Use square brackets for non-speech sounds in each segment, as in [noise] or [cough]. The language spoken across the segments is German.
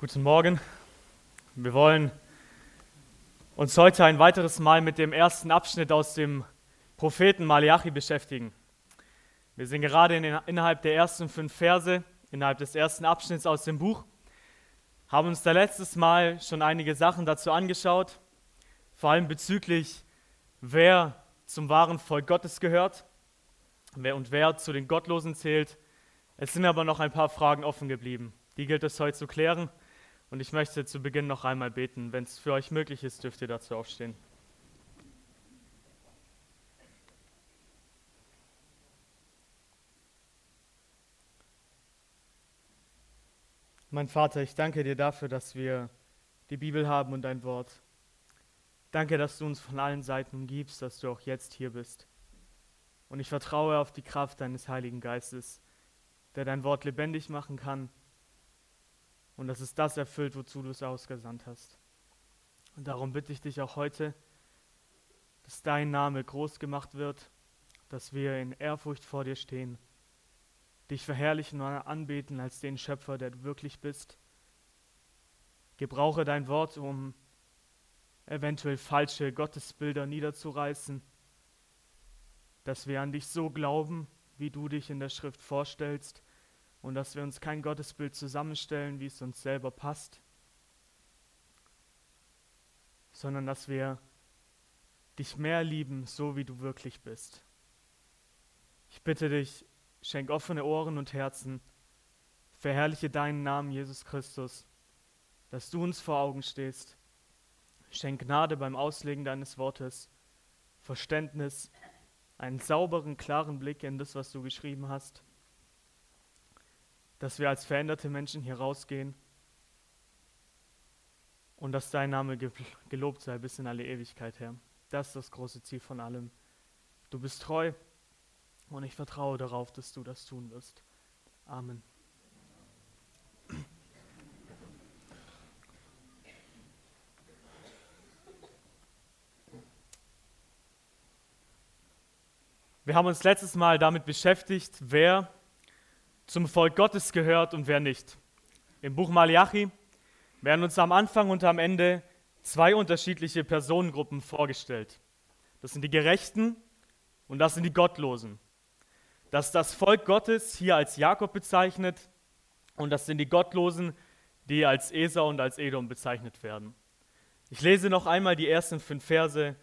Guten Morgen. Wir wollen uns heute ein weiteres Mal mit dem ersten Abschnitt aus dem Propheten Malachi beschäftigen. Wir sind gerade in den, innerhalb der ersten fünf Verse, innerhalb des ersten Abschnitts aus dem Buch, haben uns da letztes Mal schon einige Sachen dazu angeschaut, vor allem bezüglich, wer zum wahren Volk Gottes gehört wer und wer zu den Gottlosen zählt. Es sind aber noch ein paar Fragen offen geblieben. Die gilt es heute zu klären. Und ich möchte zu Beginn noch einmal beten. Wenn es für euch möglich ist, dürft ihr dazu aufstehen. Mein Vater, ich danke dir dafür, dass wir die Bibel haben und dein Wort. Danke, dass du uns von allen Seiten umgibst, dass du auch jetzt hier bist. Und ich vertraue auf die Kraft deines Heiligen Geistes, der dein Wort lebendig machen kann und dass es das erfüllt, wozu du es ausgesandt hast. Und darum bitte ich dich auch heute, dass dein Name groß gemacht wird, dass wir in Ehrfurcht vor dir stehen, dich verherrlichen und anbeten als den Schöpfer, der du wirklich bist. Gebrauche dein Wort, um eventuell falsche Gottesbilder niederzureißen, dass wir an dich so glauben, wie du dich in der Schrift vorstellst und dass wir uns kein Gottesbild zusammenstellen, wie es uns selber passt, sondern dass wir dich mehr lieben, so wie du wirklich bist. Ich bitte dich, schenk offene Ohren und Herzen, verherrliche deinen Namen, Jesus Christus, dass du uns vor Augen stehst. Schenk Gnade beim Auslegen deines Wortes, Verständnis, einen sauberen, klaren Blick in das, was du geschrieben hast dass wir als veränderte Menschen hier rausgehen und dass dein Name gelobt sei bis in alle Ewigkeit, Herr. Das ist das große Ziel von allem. Du bist treu und ich vertraue darauf, dass du das tun wirst. Amen. Wir haben uns letztes Mal damit beschäftigt, wer zum Volk Gottes gehört und wer nicht. Im Buch Malachi werden uns am Anfang und am Ende zwei unterschiedliche Personengruppen vorgestellt. Das sind die Gerechten und das sind die Gottlosen. Das ist das Volk Gottes hier als Jakob bezeichnet und das sind die Gottlosen, die als Esau und als Edom bezeichnet werden. Ich lese noch einmal die ersten fünf Verse,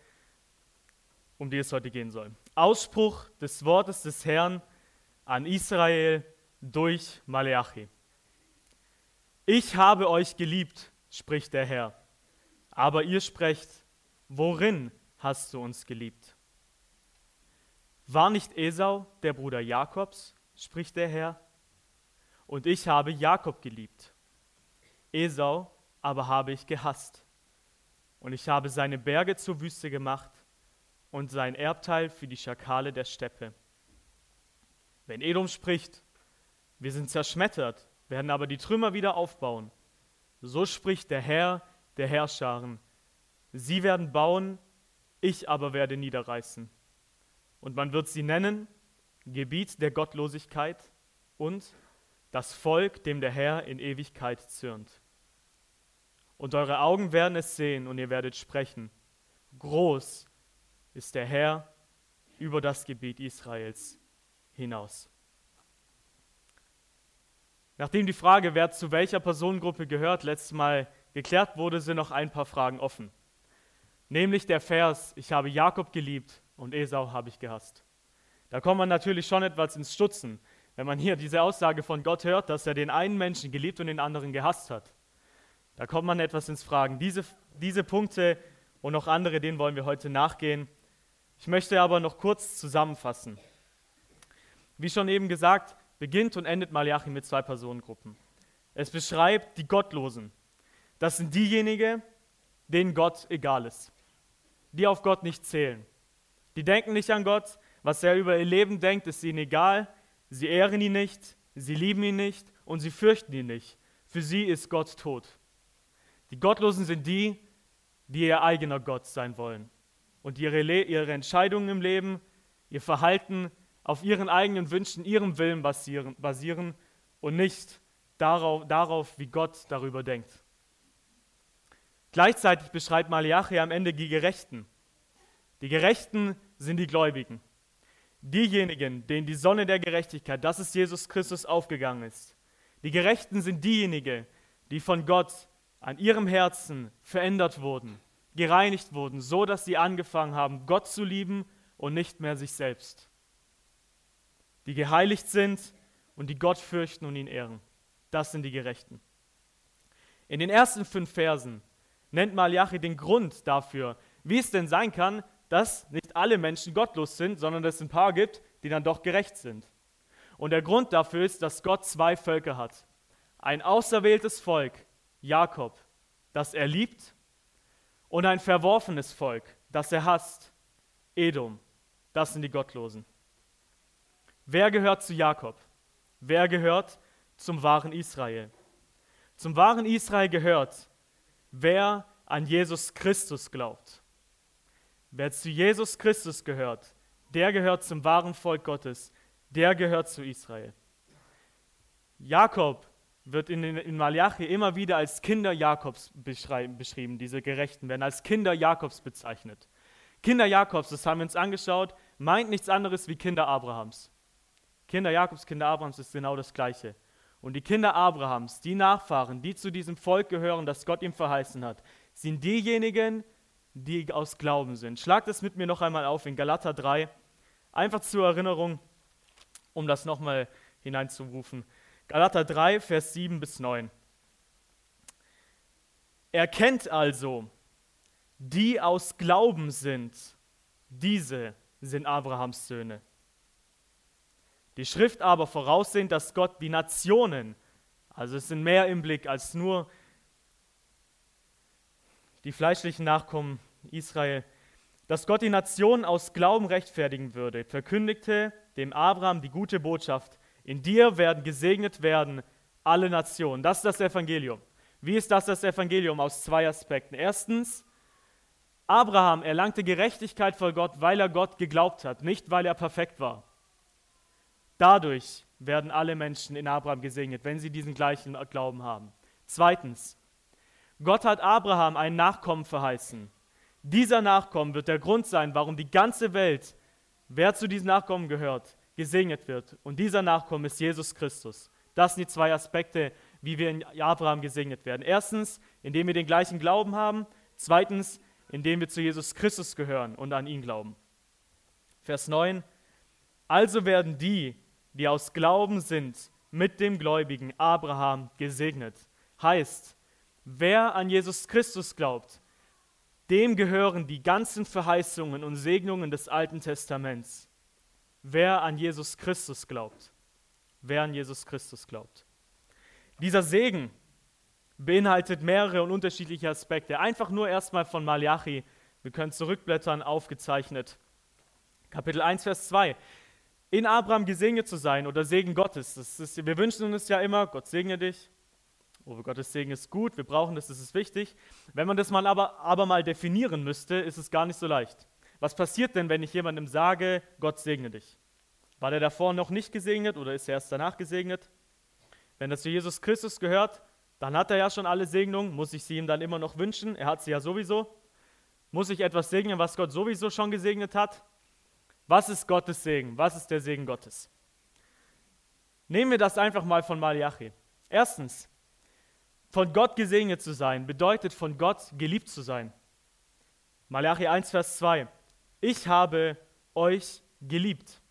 um die es heute gehen soll. Ausspruch des Wortes des Herrn an Israel, durch Maleachi. Ich habe euch geliebt, spricht der Herr, aber ihr sprecht, worin hast du uns geliebt? War nicht Esau der Bruder Jakobs, spricht der Herr, und ich habe Jakob geliebt. Esau aber habe ich gehasst, und ich habe seine Berge zur Wüste gemacht und sein Erbteil für die Schakale der Steppe. Wenn Edom spricht, wir sind zerschmettert, werden aber die Trümmer wieder aufbauen. So spricht der Herr der Herrscharen. Sie werden bauen, ich aber werde niederreißen. Und man wird sie nennen Gebiet der Gottlosigkeit und das Volk, dem der Herr in Ewigkeit zürnt. Und eure Augen werden es sehen und ihr werdet sprechen. Groß ist der Herr über das Gebiet Israels hinaus. Nachdem die Frage, wer zu welcher Personengruppe gehört, letztes Mal geklärt wurde, sind noch ein paar Fragen offen. Nämlich der Vers, ich habe Jakob geliebt und Esau habe ich gehasst. Da kommt man natürlich schon etwas ins Stutzen, wenn man hier diese Aussage von Gott hört, dass er den einen Menschen geliebt und den anderen gehasst hat. Da kommt man etwas ins Fragen. Diese, diese Punkte und noch andere, denen wollen wir heute nachgehen. Ich möchte aber noch kurz zusammenfassen. Wie schon eben gesagt, beginnt und endet Malachi mit zwei Personengruppen. Es beschreibt die Gottlosen. Das sind diejenigen, denen Gott egal ist, die auf Gott nicht zählen. Die denken nicht an Gott, was er über ihr Leben denkt, ist ihnen egal. Sie ehren ihn nicht, sie lieben ihn nicht und sie fürchten ihn nicht. Für sie ist Gott tot. Die Gottlosen sind die, die ihr eigener Gott sein wollen und ihre, ihre Entscheidungen im Leben, ihr Verhalten auf ihren eigenen Wünschen, ihrem Willen basieren, basieren und nicht darauf, darauf wie Gott darüber denkt. Gleichzeitig beschreibt Malachi am Ende die Gerechten. Die Gerechten sind die Gläubigen. Diejenigen, denen die Sonne der Gerechtigkeit, das ist Jesus Christus, aufgegangen ist. Die Gerechten sind diejenigen, die von Gott an ihrem Herzen verändert wurden, gereinigt wurden, so dass sie angefangen haben, Gott zu lieben und nicht mehr sich selbst. Die geheiligt sind und die Gott fürchten und ihn ehren. Das sind die Gerechten. In den ersten fünf Versen nennt Malachi den Grund dafür, wie es denn sein kann, dass nicht alle Menschen gottlos sind, sondern dass es ein paar gibt, die dann doch gerecht sind. Und der Grund dafür ist, dass Gott zwei Völker hat. Ein auserwähltes Volk, Jakob, das er liebt, und ein verworfenes Volk, das er hasst, Edom. Das sind die Gottlosen. Wer gehört zu Jakob? Wer gehört zum wahren Israel? Zum wahren Israel gehört, wer an Jesus Christus glaubt. Wer zu Jesus Christus gehört, der gehört zum wahren Volk Gottes, der gehört zu Israel. Jakob wird in, in Malachi immer wieder als Kinder Jakobs beschrieben. Diese Gerechten werden als Kinder Jakobs bezeichnet. Kinder Jakobs, das haben wir uns angeschaut, meint nichts anderes wie Kinder Abrahams. Kinder Jakobs, Kinder Abrahams ist genau das Gleiche. Und die Kinder Abrahams, die Nachfahren, die zu diesem Volk gehören, das Gott ihm verheißen hat, sind diejenigen, die aus Glauben sind. Schlag das mit mir noch einmal auf in Galater 3. Einfach zur Erinnerung, um das nochmal hineinzurufen. Galater 3, Vers 7 bis 9. Erkennt also, die aus Glauben sind, diese sind Abrahams Söhne. Die Schrift aber voraussehend, dass Gott die Nationen, also es sind mehr im Blick als nur die fleischlichen Nachkommen Israel, dass Gott die Nationen aus Glauben rechtfertigen würde, verkündigte dem Abraham die gute Botschaft, in dir werden gesegnet werden alle Nationen. Das ist das Evangelium. Wie ist das das Evangelium? Aus zwei Aspekten. Erstens, Abraham erlangte Gerechtigkeit vor Gott, weil er Gott geglaubt hat, nicht weil er perfekt war. Dadurch werden alle Menschen in Abraham gesegnet, wenn sie diesen gleichen Glauben haben. Zweitens, Gott hat Abraham einen Nachkommen verheißen. Dieser Nachkommen wird der Grund sein, warum die ganze Welt, wer zu diesem Nachkommen gehört, gesegnet wird. Und dieser Nachkommen ist Jesus Christus. Das sind die zwei Aspekte, wie wir in Abraham gesegnet werden. Erstens, indem wir den gleichen Glauben haben. Zweitens, indem wir zu Jesus Christus gehören und an ihn glauben. Vers 9. Also werden die, die aus Glauben sind, mit dem Gläubigen Abraham gesegnet. Heißt, Wer an Jesus Christus glaubt, dem gehören die ganzen Verheißungen und Segnungen des Alten Testaments. Wer an Jesus Christus glaubt. Wer an Jesus Christus glaubt. Dieser Segen beinhaltet mehrere und unterschiedliche Aspekte. Einfach nur erstmal von Malachi. Wir können zurückblättern, aufgezeichnet. Kapitel 1, Vers 2. In Abraham gesegnet zu sein oder Segen Gottes. Ist, wir wünschen uns ja immer, Gott segne dich, Oh, Gottes Segen ist gut, wir brauchen das, das ist wichtig. Wenn man das mal aber, aber mal definieren müsste, ist es gar nicht so leicht. Was passiert denn, wenn ich jemandem sage, Gott segne dich? War der davor noch nicht gesegnet oder ist er erst danach gesegnet? Wenn das zu Jesus Christus gehört, dann hat er ja schon alle Segnungen. Muss ich sie ihm dann immer noch wünschen? Er hat sie ja sowieso. Muss ich etwas segnen, was Gott sowieso schon gesegnet hat? Was ist Gottes Segen? Was ist der Segen Gottes? Nehmen wir das einfach mal von Malachi. Erstens, von Gott gesegnet zu sein bedeutet von Gott geliebt zu sein. Malachi 1, Vers 2. Ich habe euch geliebt.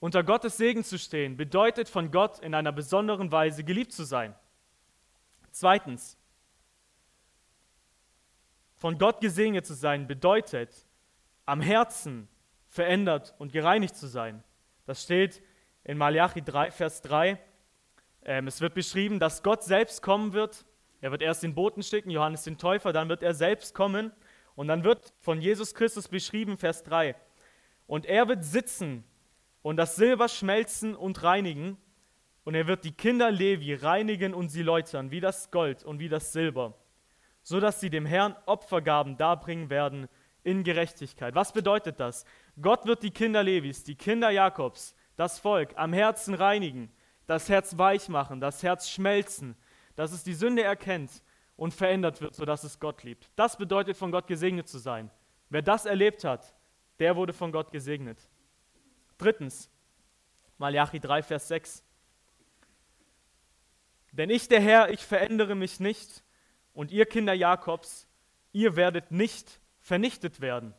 Unter Gottes Segen zu stehen bedeutet von Gott in einer besonderen Weise geliebt zu sein. Zweitens, von Gott gesegnet zu sein bedeutet am Herzen verändert und gereinigt zu sein. Das steht in Malachi 3, Vers 3. Ähm, es wird beschrieben, dass Gott selbst kommen wird. Er wird erst den Boten schicken, Johannes den Täufer, dann wird er selbst kommen. Und dann wird von Jesus Christus beschrieben, Vers 3. Und er wird sitzen und das Silber schmelzen und reinigen. Und er wird die Kinder Levi reinigen und sie läutern, wie das Gold und wie das Silber, so dass sie dem Herrn Opfergaben darbringen werden in Gerechtigkeit. Was bedeutet das? Gott wird die Kinder Levis, die Kinder Jakobs, das Volk am Herzen reinigen das Herz weich machen, das Herz schmelzen, dass es die Sünde erkennt und verändert wird, sodass es Gott liebt. Das bedeutet, von Gott gesegnet zu sein. Wer das erlebt hat, der wurde von Gott gesegnet. Drittens, Malachi 3, Vers 6. Denn ich, der Herr, ich verändere mich nicht, und ihr Kinder Jakobs, ihr werdet nicht vernichtet werden.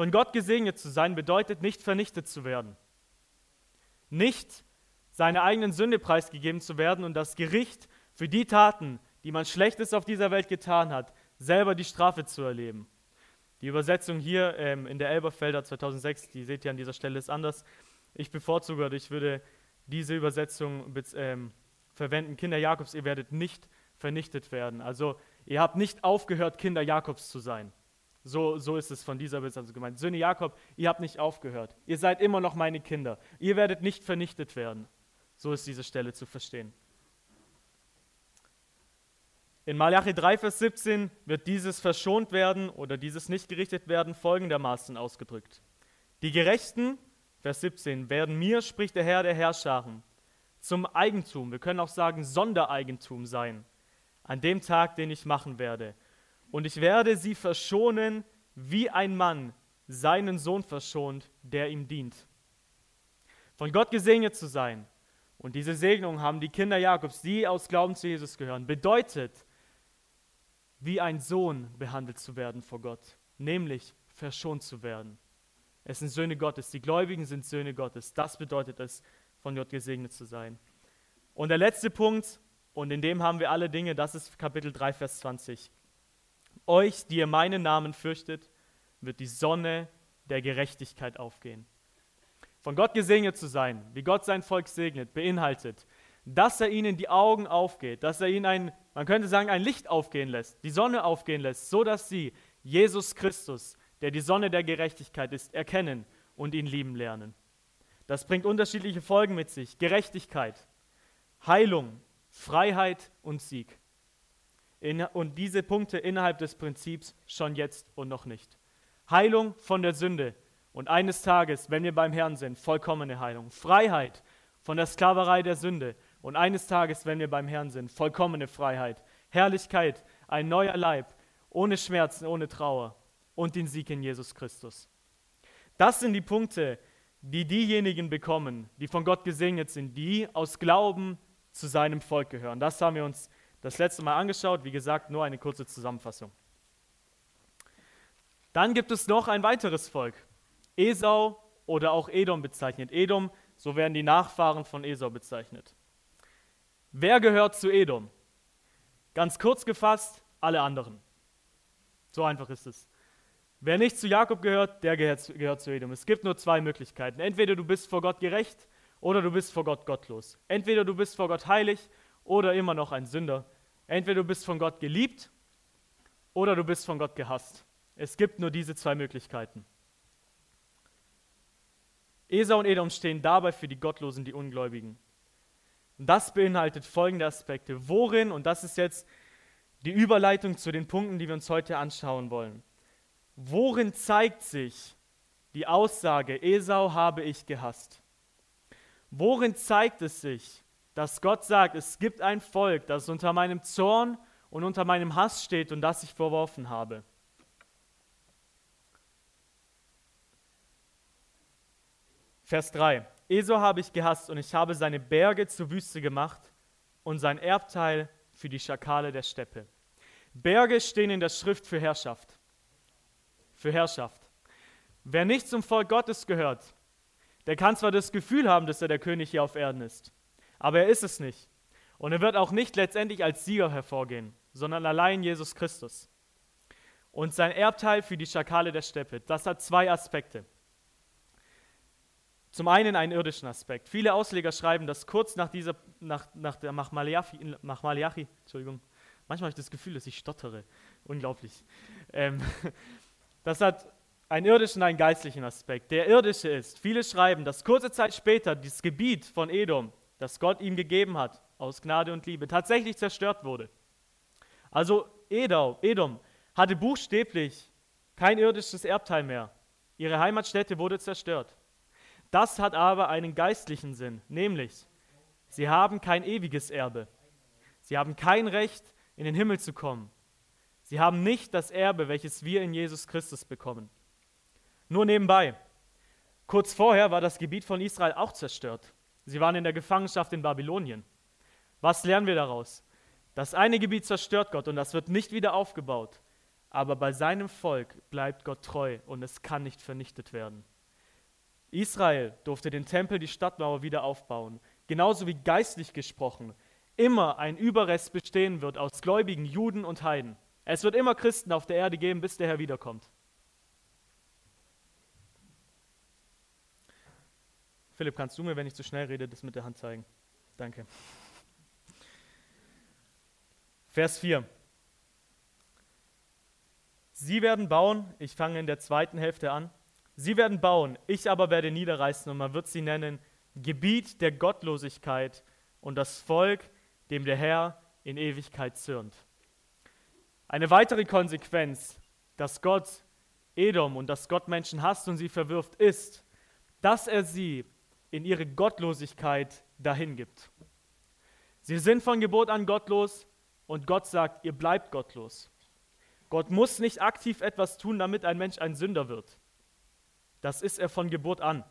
Von Gott gesegnet zu sein bedeutet nicht vernichtet zu werden. Nicht seine eigenen Sünde preisgegeben zu werden und das Gericht für die Taten, die man Schlechtes auf dieser Welt getan hat, selber die Strafe zu erleben. Die Übersetzung hier ähm, in der Elberfelder 2006, die seht ihr an dieser Stelle, ist anders. Ich bevorzuge ich würde diese Übersetzung ähm, verwenden. Kinder Jakobs, ihr werdet nicht vernichtet werden. Also ihr habt nicht aufgehört, Kinder Jakobs zu sein. So, so ist es von dieser Übersetzung gemeint. Söhne Jakob, ihr habt nicht aufgehört. Ihr seid immer noch meine Kinder. Ihr werdet nicht vernichtet werden. So ist diese Stelle zu verstehen. In Malachi 3, Vers 17 wird dieses verschont werden oder dieses nicht gerichtet werden folgendermaßen ausgedrückt. Die Gerechten, Vers 17, werden mir, spricht der Herr der Herrscharen, zum Eigentum, wir können auch sagen Sondereigentum sein, an dem Tag, den ich machen werde. Und ich werde sie verschonen, wie ein Mann seinen Sohn verschont, der ihm dient. Von Gott gesegnet zu sein, und diese Segnung haben die Kinder Jakobs, die aus Glauben zu Jesus gehören, bedeutet, wie ein Sohn behandelt zu werden vor Gott, nämlich verschont zu werden. Es sind Söhne Gottes, die Gläubigen sind Söhne Gottes. Das bedeutet es, von Gott gesegnet zu sein. Und der letzte Punkt, und in dem haben wir alle Dinge, das ist Kapitel 3, Vers 20. Euch, die ihr meinen Namen fürchtet, wird die Sonne der Gerechtigkeit aufgehen. Von Gott gesegnet zu sein, wie Gott sein Volk segnet, beinhaltet, dass er ihnen die Augen aufgeht, dass er ihnen ein, man könnte sagen, ein Licht aufgehen lässt, die Sonne aufgehen lässt, so dass sie Jesus Christus, der die Sonne der Gerechtigkeit ist, erkennen und ihn lieben lernen. Das bringt unterschiedliche Folgen mit sich. Gerechtigkeit, Heilung, Freiheit und Sieg. In, und diese Punkte innerhalb des Prinzips schon jetzt und noch nicht. Heilung von der Sünde und eines Tages, wenn wir beim Herrn sind, vollkommene Heilung. Freiheit von der Sklaverei der Sünde und eines Tages, wenn wir beim Herrn sind, vollkommene Freiheit. Herrlichkeit, ein neuer Leib, ohne Schmerzen, ohne Trauer und den Sieg in Jesus Christus. Das sind die Punkte, die diejenigen bekommen, die von Gott gesegnet sind, die aus Glauben zu seinem Volk gehören. Das haben wir uns das letzte Mal angeschaut. Wie gesagt, nur eine kurze Zusammenfassung. Dann gibt es noch ein weiteres Volk, Esau oder auch Edom bezeichnet. Edom, so werden die Nachfahren von Esau bezeichnet. Wer gehört zu Edom? Ganz kurz gefasst, alle anderen. So einfach ist es. Wer nicht zu Jakob gehört, der gehört, gehört zu Edom. Es gibt nur zwei Möglichkeiten. Entweder du bist vor Gott gerecht oder du bist vor Gott gottlos. Entweder du bist vor Gott heilig oder immer noch ein Sünder. Entweder du bist von Gott geliebt oder du bist von Gott gehasst. Es gibt nur diese zwei Möglichkeiten. Esau und Edom stehen dabei für die Gottlosen, die Ungläubigen. Das beinhaltet folgende Aspekte. Worin, und das ist jetzt die Überleitung zu den Punkten, die wir uns heute anschauen wollen. Worin zeigt sich die Aussage, Esau habe ich gehasst? Worin zeigt es sich, dass Gott sagt, es gibt ein Volk, das unter meinem Zorn und unter meinem Hass steht und das ich verworfen habe? Vers 3. Esau habe ich gehasst und ich habe seine Berge zur Wüste gemacht und sein Erbteil für die Schakale der Steppe. Berge stehen in der Schrift für Herrschaft für Herrschaft. Wer nicht zum Volk Gottes gehört, der kann zwar das Gefühl haben, dass er der König hier auf Erden ist, aber er ist es nicht. Und er wird auch nicht letztendlich als Sieger hervorgehen, sondern allein Jesus Christus. Und sein Erbteil für die Schakale der Steppe, das hat zwei Aspekte. Zum einen einen irdischen Aspekt. Viele Ausleger schreiben, dass kurz nach dieser, nach, nach der Machmaliachi, Machmaliachi, Entschuldigung, manchmal habe ich das Gefühl, dass ich stottere. Unglaublich. Ähm, [laughs] Das hat einen irdischen einen geistlichen Aspekt. Der irdische ist, viele schreiben, dass kurze Zeit später das Gebiet von Edom, das Gott ihm gegeben hat, aus Gnade und Liebe, tatsächlich zerstört wurde. Also Edom, hatte buchstäblich kein irdisches Erbteil mehr. Ihre Heimatstätte wurde zerstört. Das hat aber einen geistlichen Sinn, nämlich Sie haben kein ewiges Erbe. Sie haben kein Recht, in den Himmel zu kommen. Sie haben nicht das Erbe, welches wir in Jesus Christus bekommen. Nur nebenbei. Kurz vorher war das Gebiet von Israel auch zerstört. Sie waren in der Gefangenschaft in Babylonien. Was lernen wir daraus? Das eine Gebiet zerstört Gott und das wird nicht wieder aufgebaut. Aber bei seinem Volk bleibt Gott treu und es kann nicht vernichtet werden. Israel durfte den Tempel, die Stadtmauer wieder aufbauen. Genauso wie geistlich gesprochen immer ein Überrest bestehen wird aus gläubigen Juden und Heiden. Es wird immer Christen auf der Erde geben, bis der Herr wiederkommt. Philipp, kannst du mir, wenn ich zu schnell rede, das mit der Hand zeigen? Danke. Vers 4. Sie werden bauen, ich fange in der zweiten Hälfte an. Sie werden bauen, ich aber werde niederreißen und man wird sie nennen Gebiet der Gottlosigkeit und das Volk, dem der Herr in Ewigkeit zürnt. Eine weitere Konsequenz, dass Gott Edom und dass Gott Menschen hasst und sie verwirft, ist, dass er sie in ihre Gottlosigkeit dahin gibt. Sie sind von Geburt an gottlos und Gott sagt, ihr bleibt gottlos. Gott muss nicht aktiv etwas tun, damit ein Mensch ein Sünder wird. Das ist er von Geburt an.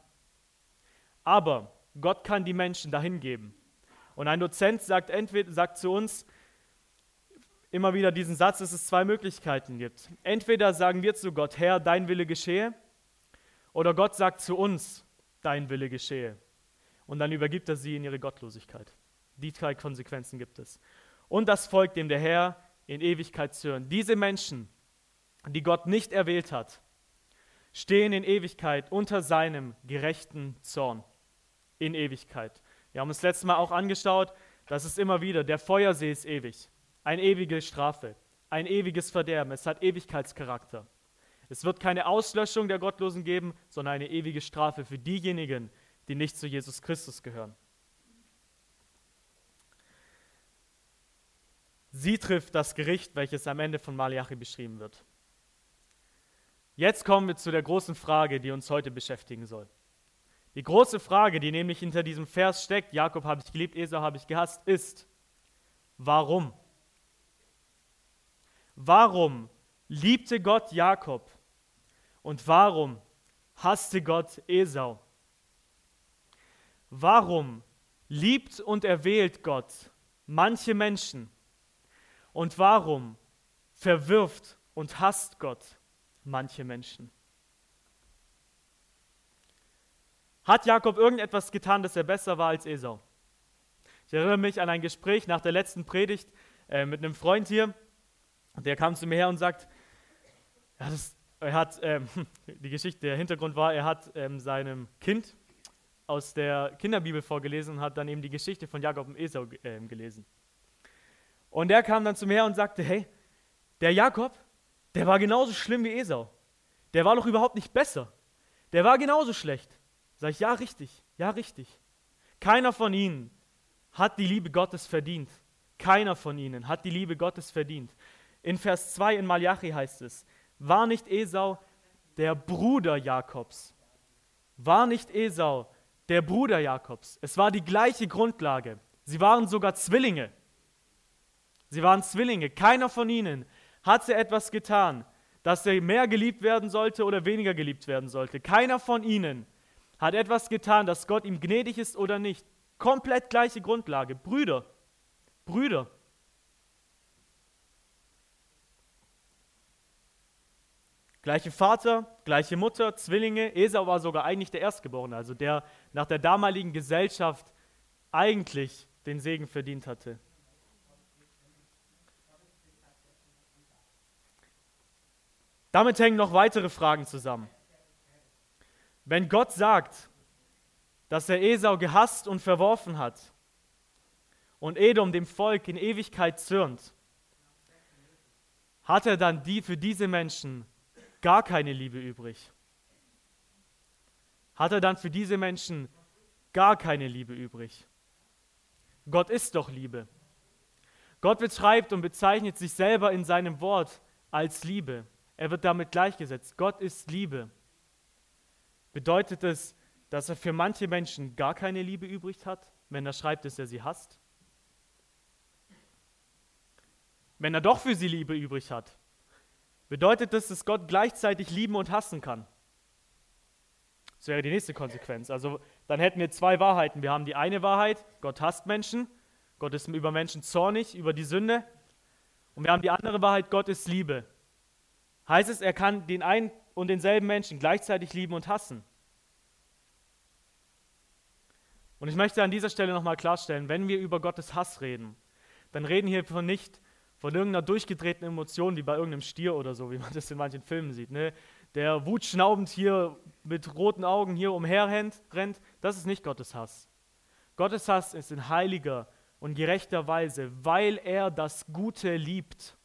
Aber Gott kann die Menschen dahin geben. Und ein Dozent sagt, entweder, sagt zu uns immer wieder diesen Satz, dass es zwei Möglichkeiten gibt. Entweder sagen wir zu Gott, Herr, dein Wille geschehe, oder Gott sagt zu uns, dein Wille geschehe. Und dann übergibt er sie in ihre Gottlosigkeit. Die zwei Konsequenzen gibt es. Und das Volk, dem der Herr in Ewigkeit zürnt. Diese Menschen, die Gott nicht erwählt hat, stehen in Ewigkeit unter seinem gerechten Zorn. In Ewigkeit. Wir haben uns letztes Mal auch angeschaut, das ist immer wieder, der Feuersee ist ewig. Eine ewige Strafe, ein ewiges Verderben. Es hat Ewigkeitscharakter. Es wird keine Auslöschung der Gottlosen geben, sondern eine ewige Strafe für diejenigen, die nicht zu Jesus Christus gehören. Sie trifft das Gericht, welches am Ende von Malachi beschrieben wird. Jetzt kommen wir zu der großen Frage, die uns heute beschäftigen soll. Die große Frage, die nämlich hinter diesem Vers steckt, Jakob habe ich geliebt, Esau habe ich gehasst, ist, warum? Warum liebte Gott Jakob und warum hasste Gott Esau? Warum liebt und erwählt Gott manche Menschen? Und warum verwirft und hasst Gott manche Menschen? Hat Jakob irgendetwas getan, dass er besser war als Esau? Ich erinnere mich an ein Gespräch nach der letzten Predigt äh, mit einem Freund hier. Der kam zu mir her und sagt, ja, das, er hat, ähm, [laughs] die Geschichte, der Hintergrund war, er hat ähm, seinem Kind aus der Kinderbibel vorgelesen und hat dann eben die Geschichte von Jakob und Esau äh, gelesen. Und er kam dann zu mir und sagte, hey, der Jakob, der war genauso schlimm wie Esau. Der war doch überhaupt nicht besser. Der war genauso schlecht. Sag ich, ja, richtig, ja, richtig. Keiner von ihnen hat die Liebe Gottes verdient. Keiner von ihnen hat die Liebe Gottes verdient. In Vers 2 in Malachi heißt es, war nicht Esau der Bruder Jakobs? War nicht Esau der Bruder Jakobs? Es war die gleiche Grundlage. Sie waren sogar Zwillinge. Sie waren Zwillinge. Keiner von ihnen hatte etwas getan, dass er mehr geliebt werden sollte oder weniger geliebt werden sollte. Keiner von ihnen hat etwas getan, dass Gott ihm gnädig ist oder nicht. Komplett gleiche Grundlage. Brüder. Brüder. Gleiche Vater, gleiche Mutter, Zwillinge. Esau war sogar eigentlich der Erstgeborene, also der nach der damaligen Gesellschaft eigentlich den Segen verdient hatte. Damit hängen noch weitere Fragen zusammen. Wenn Gott sagt, dass er Esau gehasst und verworfen hat und Edom dem Volk in Ewigkeit zürnt, hat er dann die für diese Menschen gar keine Liebe übrig? Hat er dann für diese Menschen gar keine Liebe übrig? Gott ist doch Liebe. Gott beschreibt und bezeichnet sich selber in seinem Wort als Liebe. Er wird damit gleichgesetzt. Gott ist Liebe. Bedeutet es, dass er für manche Menschen gar keine Liebe übrig hat wenn er schreibt, dass er sie hasst? Wenn er doch für sie Liebe übrig hat, bedeutet das, dass Gott gleichzeitig lieben und hassen kann? Das wäre die nächste Konsequenz. Also dann hätten wir zwei Wahrheiten. Wir haben die eine Wahrheit, Gott hasst Menschen, Gott ist über Menschen zornig, über die Sünde. Und wir haben die andere Wahrheit, Gott ist Liebe. Heißt es, er kann den einen und denselben Menschen gleichzeitig lieben und hassen. Und ich möchte an dieser Stelle nochmal klarstellen, wenn wir über Gottes Hass reden, dann reden wir hier nicht von irgendeiner durchgedrehten Emotion wie bei irgendeinem Stier oder so, wie man das in manchen Filmen sieht. Ne? Der wutschnaubend hier mit roten Augen hier umherrennt, rennt, das ist nicht Gottes Hass. Gottes Hass ist in heiliger und gerechter Weise, weil er das Gute liebt.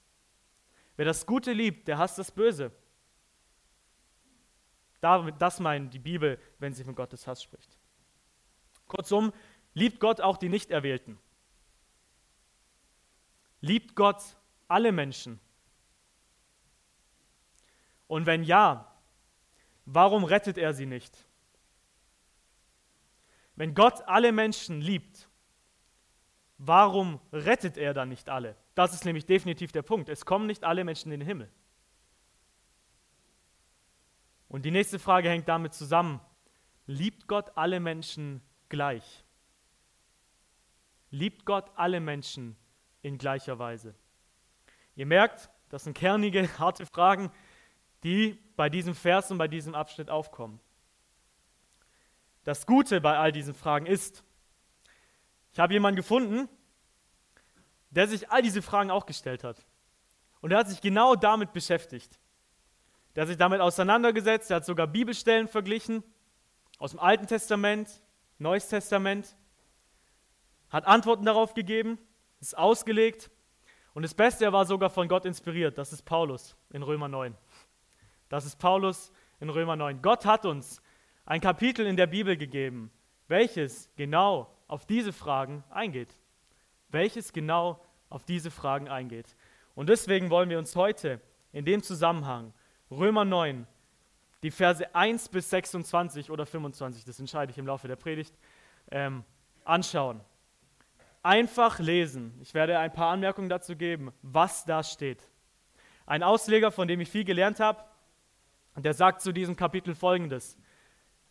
Wer das Gute liebt, der hasst das Böse. Das meint die Bibel, wenn sie von Gottes Hass spricht. Kurzum, liebt Gott auch die Nichterwählten. Liebt Gott alle Menschen? Und wenn ja, warum rettet er sie nicht? Wenn Gott alle Menschen liebt, warum rettet er dann nicht alle? Das ist nämlich definitiv der Punkt. Es kommen nicht alle Menschen in den Himmel. Und die nächste Frage hängt damit zusammen. Liebt Gott alle Menschen gleich? Liebt Gott alle Menschen in gleicher Weise? Ihr merkt, das sind kernige, [laughs] harte Fragen, die bei diesem Vers und bei diesem Abschnitt aufkommen. Das Gute bei all diesen Fragen ist, ich habe jemanden gefunden, der sich all diese Fragen auch gestellt hat. Und er hat sich genau damit beschäftigt. Der hat sich damit auseinandergesetzt, er hat sogar Bibelstellen verglichen aus dem Alten Testament, Neues Testament, hat Antworten darauf gegeben, ist ausgelegt und das Beste, er war sogar von Gott inspiriert. Das ist Paulus in Römer 9. Das ist Paulus in Römer 9. Gott hat uns ein Kapitel in der Bibel gegeben, welches genau auf diese Fragen eingeht. Welches genau auf diese Fragen eingeht. Und deswegen wollen wir uns heute in dem Zusammenhang Römer 9, die Verse 1 bis 26 oder 25, das entscheide ich im Laufe der Predigt, ähm, anschauen. Einfach lesen. Ich werde ein paar Anmerkungen dazu geben, was da steht. Ein Ausleger, von dem ich viel gelernt habe, der sagt zu diesem Kapitel folgendes.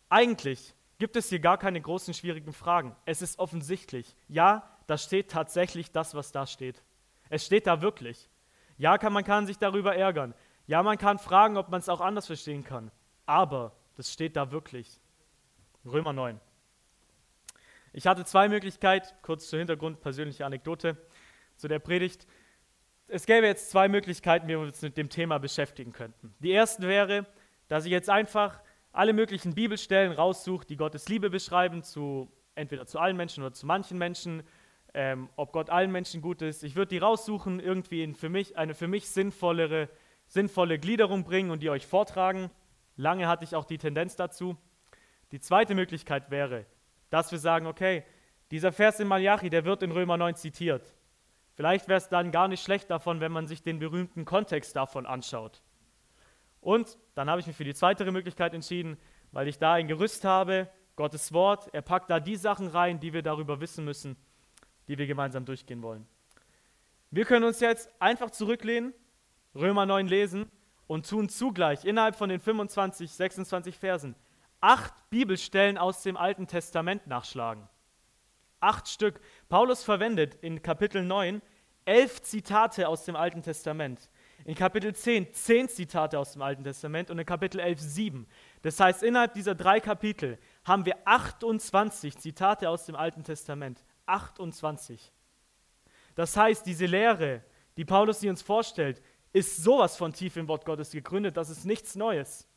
Eigentlich gibt es hier gar keine großen schwierigen Fragen. Es ist offensichtlich. Ja, da steht tatsächlich das, was da steht. Es steht da wirklich. Ja, kann, man kann sich darüber ärgern. Ja, man kann fragen, ob man es auch anders verstehen kann. Aber das steht da wirklich. Römer 9. Ich hatte zwei Möglichkeiten, kurz zur Hintergrund, persönliche Anekdote zu der Predigt. Es gäbe jetzt zwei Möglichkeiten, wie wir uns mit dem Thema beschäftigen könnten. Die erste wäre, dass ich jetzt einfach alle möglichen Bibelstellen raussuche, die Gottes Liebe beschreiben, zu, entweder zu allen Menschen oder zu manchen Menschen, ähm, ob Gott allen Menschen gut ist. Ich würde die raussuchen, irgendwie in für mich, eine für mich sinnvollere, sinnvolle Gliederung bringen und die euch vortragen. Lange hatte ich auch die Tendenz dazu. Die zweite Möglichkeit wäre, dass wir sagen, okay, dieser Vers in Malachi, der wird in Römer 9 zitiert. Vielleicht wäre es dann gar nicht schlecht davon, wenn man sich den berühmten Kontext davon anschaut. Und dann habe ich mich für die zweite Möglichkeit entschieden, weil ich da ein Gerüst habe, Gottes Wort, er packt da die Sachen rein, die wir darüber wissen müssen, die wir gemeinsam durchgehen wollen. Wir können uns jetzt einfach zurücklehnen, Römer 9 lesen und tun zugleich innerhalb von den 25, 26 Versen acht Bibelstellen aus dem Alten Testament nachschlagen. Acht Stück. Paulus verwendet in Kapitel 9 elf Zitate aus dem Alten Testament. In Kapitel 10 zehn Zitate aus dem Alten Testament und in Kapitel 11 sieben. Das heißt, innerhalb dieser drei Kapitel haben wir 28 Zitate aus dem Alten Testament. 28. Das heißt, diese Lehre, die Paulus hier uns vorstellt, ist sowas von tief im Wort Gottes gegründet, das ist nichts Neues.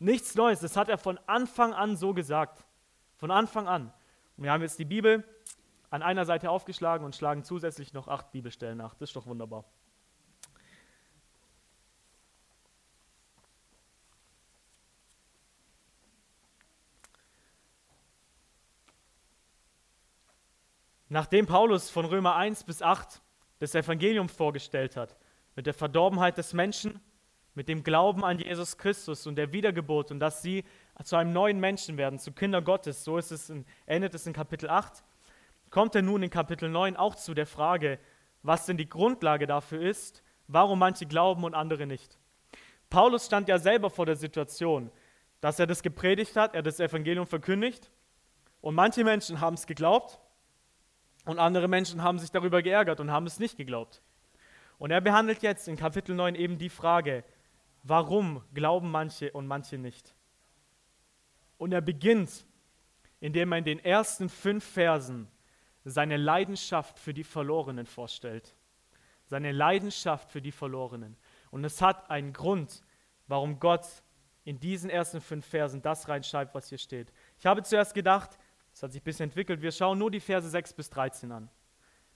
Nichts Neues, das hat er von Anfang an so gesagt. Von Anfang an. Und wir haben jetzt die Bibel an einer Seite aufgeschlagen und schlagen zusätzlich noch acht Bibelstellen nach. Das ist doch wunderbar. Nachdem Paulus von Römer 1 bis 8 das Evangelium vorgestellt hat, mit der Verdorbenheit des Menschen, mit dem Glauben an Jesus Christus und der Wiedergeburt und dass sie zu einem neuen Menschen werden, zu Kindern Gottes, so ist es in, endet es in Kapitel 8, kommt er nun in Kapitel 9 auch zu der Frage, was denn die Grundlage dafür ist, warum manche glauben und andere nicht. Paulus stand ja selber vor der Situation, dass er das gepredigt hat, er das Evangelium verkündigt und manche Menschen haben es geglaubt und andere Menschen haben sich darüber geärgert und haben es nicht geglaubt. Und er behandelt jetzt in Kapitel 9 eben die Frage, warum glauben manche und manche nicht. Und er beginnt, indem er in den ersten fünf Versen seine Leidenschaft für die Verlorenen vorstellt. Seine Leidenschaft für die Verlorenen. Und es hat einen Grund, warum Gott in diesen ersten fünf Versen das reinschreibt, was hier steht. Ich habe zuerst gedacht, es hat sich ein bisschen entwickelt, wir schauen nur die Verse 6 bis 13 an.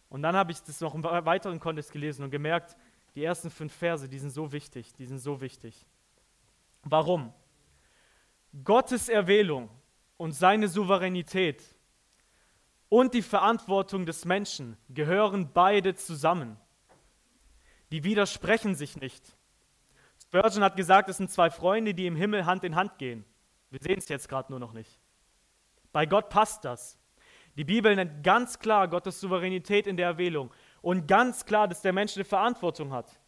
Und dann habe ich das noch im weiteren Kontext gelesen und gemerkt, die ersten fünf Verse, die sind so wichtig, die sind so wichtig. Warum? Gottes Erwählung und seine Souveränität und die Verantwortung des Menschen gehören beide zusammen. Die widersprechen sich nicht. Spurgeon hat gesagt, es sind zwei Freunde, die im Himmel Hand in Hand gehen. Wir sehen es jetzt gerade nur noch nicht. Bei Gott passt das. Die Bibel nennt ganz klar Gottes Souveränität in der Erwählung und ganz klar, dass der Mensch eine Verantwortung hat.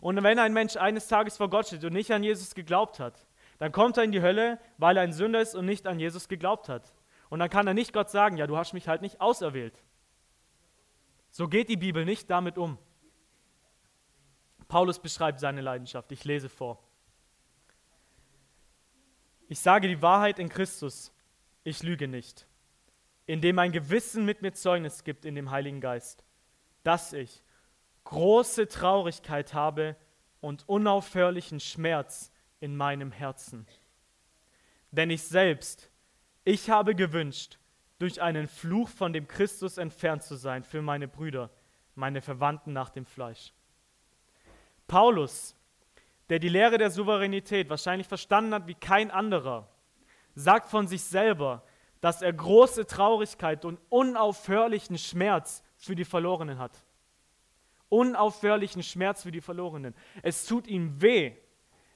Und wenn ein Mensch eines Tages vor Gott steht und nicht an Jesus geglaubt hat, dann kommt er in die Hölle, weil er ein Sünder ist und nicht an Jesus geglaubt hat. Und dann kann er nicht Gott sagen, ja, du hast mich halt nicht auserwählt. So geht die Bibel nicht damit um. Paulus beschreibt seine Leidenschaft. Ich lese vor. Ich sage die Wahrheit in Christus. Ich lüge nicht. Indem mein Gewissen mit mir Zeugnis gibt in dem Heiligen Geist, dass ich große Traurigkeit habe und unaufhörlichen Schmerz in meinem Herzen. Denn ich selbst ich habe gewünscht, durch einen Fluch von dem Christus entfernt zu sein für meine Brüder, meine Verwandten nach dem Fleisch. Paulus, der die Lehre der Souveränität wahrscheinlich verstanden hat wie kein anderer, sagt von sich selber, dass er große Traurigkeit und unaufhörlichen Schmerz für die Verlorenen hat. Unaufhörlichen Schmerz für die Verlorenen. Es tut ihm weh,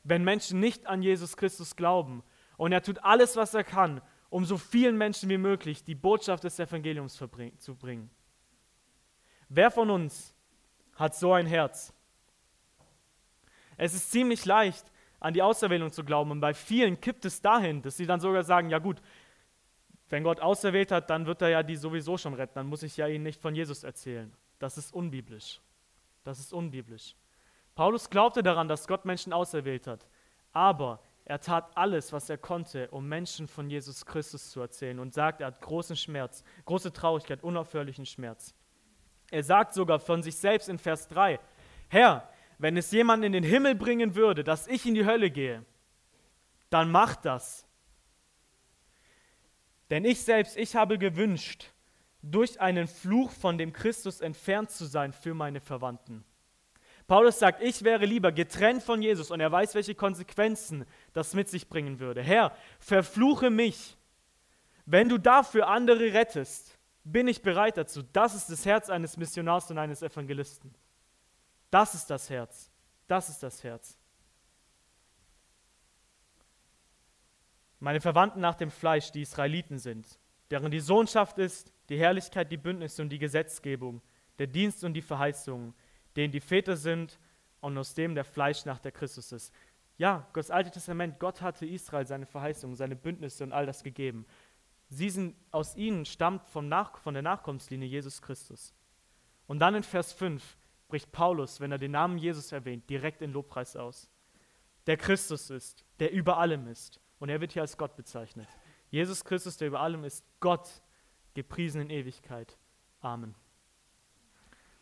wenn Menschen nicht an Jesus Christus glauben. Und er tut alles, was er kann, um so vielen Menschen wie möglich die Botschaft des Evangeliums zu bringen. Wer von uns hat so ein Herz? Es ist ziemlich leicht, an die Auserwählung zu glauben. Und bei vielen kippt es dahin, dass sie dann sogar sagen, ja gut, wenn Gott auserwählt hat, dann wird er ja die sowieso schon retten. Dann muss ich ja ihnen nicht von Jesus erzählen. Das ist unbiblisch. Das ist unbiblisch. Paulus glaubte daran, dass Gott Menschen auserwählt hat. Aber er tat alles, was er konnte, um Menschen von Jesus Christus zu erzählen und sagt, er hat großen Schmerz, große Traurigkeit, unaufhörlichen Schmerz. Er sagt sogar von sich selbst in Vers 3, Herr, wenn es jemand in den Himmel bringen würde, dass ich in die Hölle gehe, dann mach das. Denn ich selbst, ich habe gewünscht, durch einen Fluch von dem Christus entfernt zu sein für meine Verwandten. Paulus sagt, ich wäre lieber getrennt von Jesus und er weiß, welche Konsequenzen das mit sich bringen würde. Herr, verfluche mich. Wenn du dafür andere rettest, bin ich bereit dazu. Das ist das Herz eines Missionars und eines Evangelisten. Das ist das Herz. Das ist das Herz. Meine Verwandten nach dem Fleisch, die Israeliten sind, deren die Sohnschaft ist, die Herrlichkeit, die Bündnisse und die Gesetzgebung, der Dienst und die Verheißungen, denen die Väter sind und aus dem der Fleisch nach der Christus ist. Ja, das Alte Testament, Gott hatte Israel seine Verheißungen, seine Bündnisse und all das gegeben. Sie sind, aus ihnen stammt vom Nach, von der Nachkommenslinie Jesus Christus. Und dann in Vers 5 bricht Paulus, wenn er den Namen Jesus erwähnt, direkt in Lobpreis aus. Der Christus ist, der über allem ist. Und er wird hier als Gott bezeichnet. Jesus Christus, der über allem ist, Gott, gepriesen in Ewigkeit. Amen.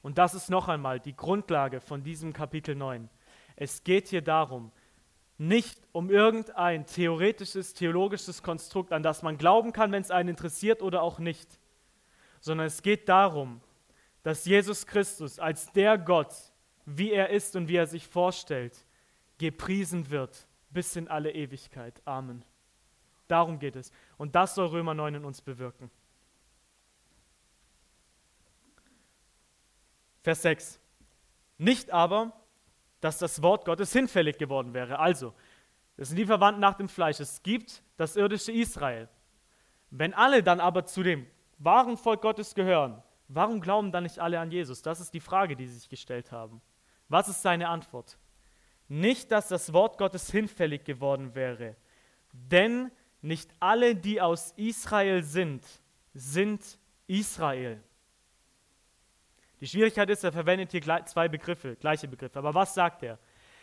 Und das ist noch einmal die Grundlage von diesem Kapitel 9. Es geht hier darum, nicht um irgendein theoretisches, theologisches Konstrukt, an das man glauben kann, wenn es einen interessiert oder auch nicht, sondern es geht darum, dass Jesus Christus als der Gott, wie er ist und wie er sich vorstellt, gepriesen wird bis in alle Ewigkeit. Amen. Darum geht es. Und das soll Römer 9 in uns bewirken. Vers 6. Nicht aber, dass das Wort Gottes hinfällig geworden wäre. Also, das sind die Verwandten nach dem Fleisch. Es gibt das irdische Israel. Wenn alle dann aber zu dem wahren Volk Gottes gehören, warum glauben dann nicht alle an Jesus? Das ist die Frage, die sie sich gestellt haben. Was ist seine Antwort? Nicht, dass das Wort Gottes hinfällig geworden wäre, denn nicht alle, die aus Israel sind, sind Israel. Die Schwierigkeit ist, er verwendet hier zwei Begriffe, gleiche Begriffe. Aber was sagt er?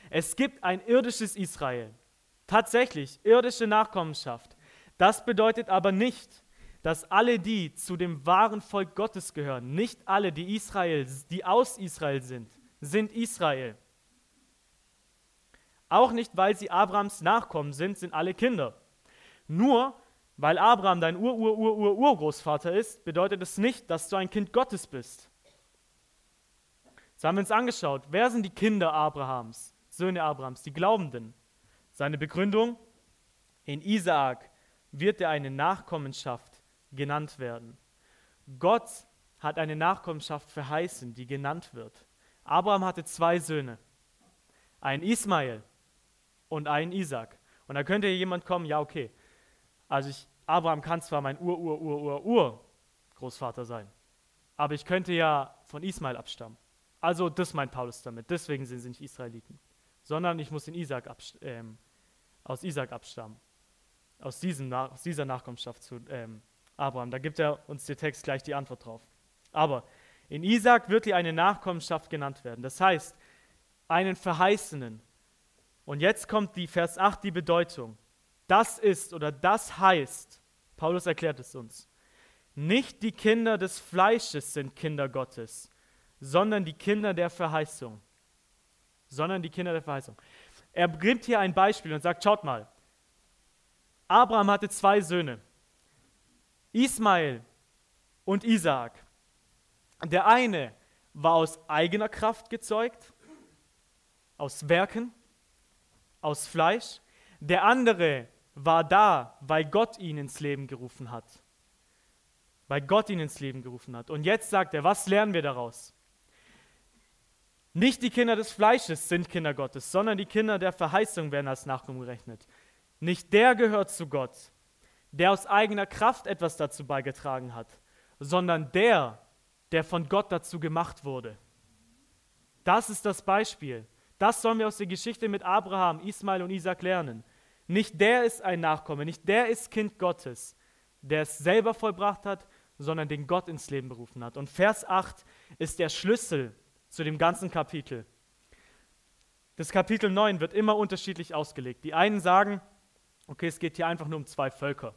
Es gibt ein irdisches Israel. Tatsächlich, irdische Nachkommenschaft. Das bedeutet aber nicht, dass alle die zu dem wahren Volk Gottes gehören, nicht alle, die Israel, die aus Israel sind, sind Israel. Auch nicht, weil sie Abrahams Nachkommen sind, sind alle Kinder. Nur weil Abraham dein Ur-Ur-Ur-Ur-Urgroßvater ist, bedeutet es nicht, dass du ein Kind Gottes bist. Das haben wir uns angeschaut. Wer sind die Kinder Abrahams, Söhne Abrahams, die Glaubenden? Seine Begründung? In Isaak wird er eine Nachkommenschaft genannt werden. Gott hat eine Nachkommenschaft verheißen, die genannt wird. Abraham hatte zwei Söhne, einen Ismael und einen Isaac. Und da könnte jemand kommen, ja okay, also ich, Abraham kann zwar mein Ur-Ur-Ur-Ur-Ur-Großvater sein, aber ich könnte ja von Ismael abstammen. Also das meint Paulus damit. Deswegen sind sie nicht Israeliten, sondern ich muss in Isaac ähm, aus Isaac abstammen. Aus, diesem, aus dieser Nachkommenschaft zu ähm, Abraham. Da gibt er uns der Text gleich die Antwort drauf. Aber in Isaac wird hier eine Nachkommenschaft genannt werden. Das heißt, einen Verheißenen. Und jetzt kommt die Vers 8 die Bedeutung. Das ist oder das heißt, Paulus erklärt es uns, nicht die Kinder des Fleisches sind Kinder Gottes, sondern die Kinder der Verheißung. Sondern die Kinder der Verheißung. Er bringt hier ein Beispiel und sagt, schaut mal, Abraham hatte zwei Söhne, Ismael und Isaak. Der eine war aus eigener Kraft gezeugt, aus Werken, aus Fleisch. Der andere war da, weil Gott ihn ins Leben gerufen hat. Weil Gott ihn ins Leben gerufen hat. Und jetzt sagt er, was lernen wir daraus? Nicht die Kinder des Fleisches sind Kinder Gottes, sondern die Kinder der Verheißung werden als Nachkommen gerechnet. Nicht der gehört zu Gott, der aus eigener Kraft etwas dazu beigetragen hat, sondern der, der von Gott dazu gemacht wurde. Das ist das Beispiel. Das sollen wir aus der Geschichte mit Abraham, Ismail und Isaac lernen. Nicht der ist ein Nachkomme, nicht der ist Kind Gottes, der es selber vollbracht hat, sondern den Gott ins Leben berufen hat. Und Vers 8 ist der Schlüssel zu dem ganzen Kapitel. Das Kapitel 9 wird immer unterschiedlich ausgelegt. Die einen sagen, okay, es geht hier einfach nur um zwei Völker.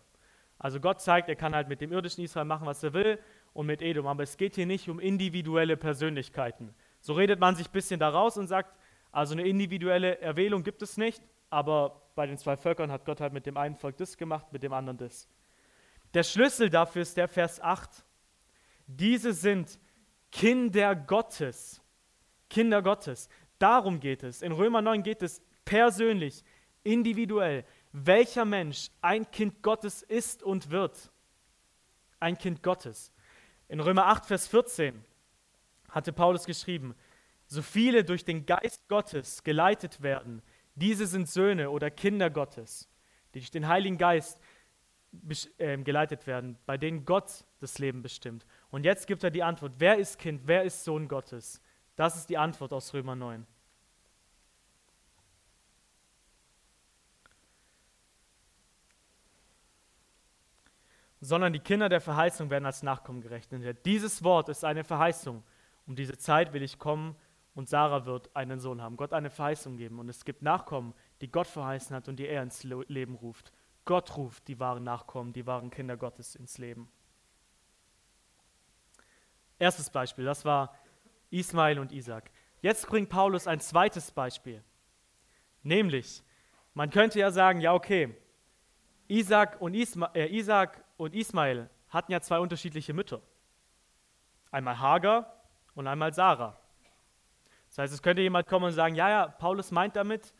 Also Gott zeigt, er kann halt mit dem irdischen Israel machen, was er will und mit Edom, aber es geht hier nicht um individuelle Persönlichkeiten. So redet man sich ein bisschen daraus und sagt, also eine individuelle Erwählung gibt es nicht, aber bei den zwei Völkern hat Gott halt mit dem einen Volk das gemacht, mit dem anderen das. Der Schlüssel dafür ist der Vers 8. Diese sind Kinder Gottes. Kinder Gottes. Darum geht es. In Römer 9 geht es persönlich, individuell, welcher Mensch ein Kind Gottes ist und wird. Ein Kind Gottes. In Römer 8, Vers 14 hatte Paulus geschrieben, so viele durch den Geist Gottes geleitet werden, diese sind Söhne oder Kinder Gottes, die durch den Heiligen Geist äh, geleitet werden, bei denen Gott das Leben bestimmt. Und jetzt gibt er die Antwort, wer ist Kind, wer ist Sohn Gottes? Das ist die Antwort aus Römer 9. Sondern die Kinder der Verheißung werden als Nachkommen gerechnet. Dieses Wort ist eine Verheißung. Um diese Zeit will ich kommen und Sarah wird einen Sohn haben. Gott eine Verheißung geben. Und es gibt Nachkommen, die Gott verheißen hat und die er ins Leben ruft. Gott ruft die wahren Nachkommen, die wahren Kinder Gottes ins Leben. Erstes Beispiel, das war Ismael und Isaac. Jetzt bringt Paulus ein zweites Beispiel. Nämlich, man könnte ja sagen, ja okay, Isaac und, Isma, äh, Isaac und Ismael hatten ja zwei unterschiedliche Mütter. Einmal Hagar und einmal Sarah. Das heißt, es könnte jemand kommen und sagen, ja, ja, Paulus meint damit,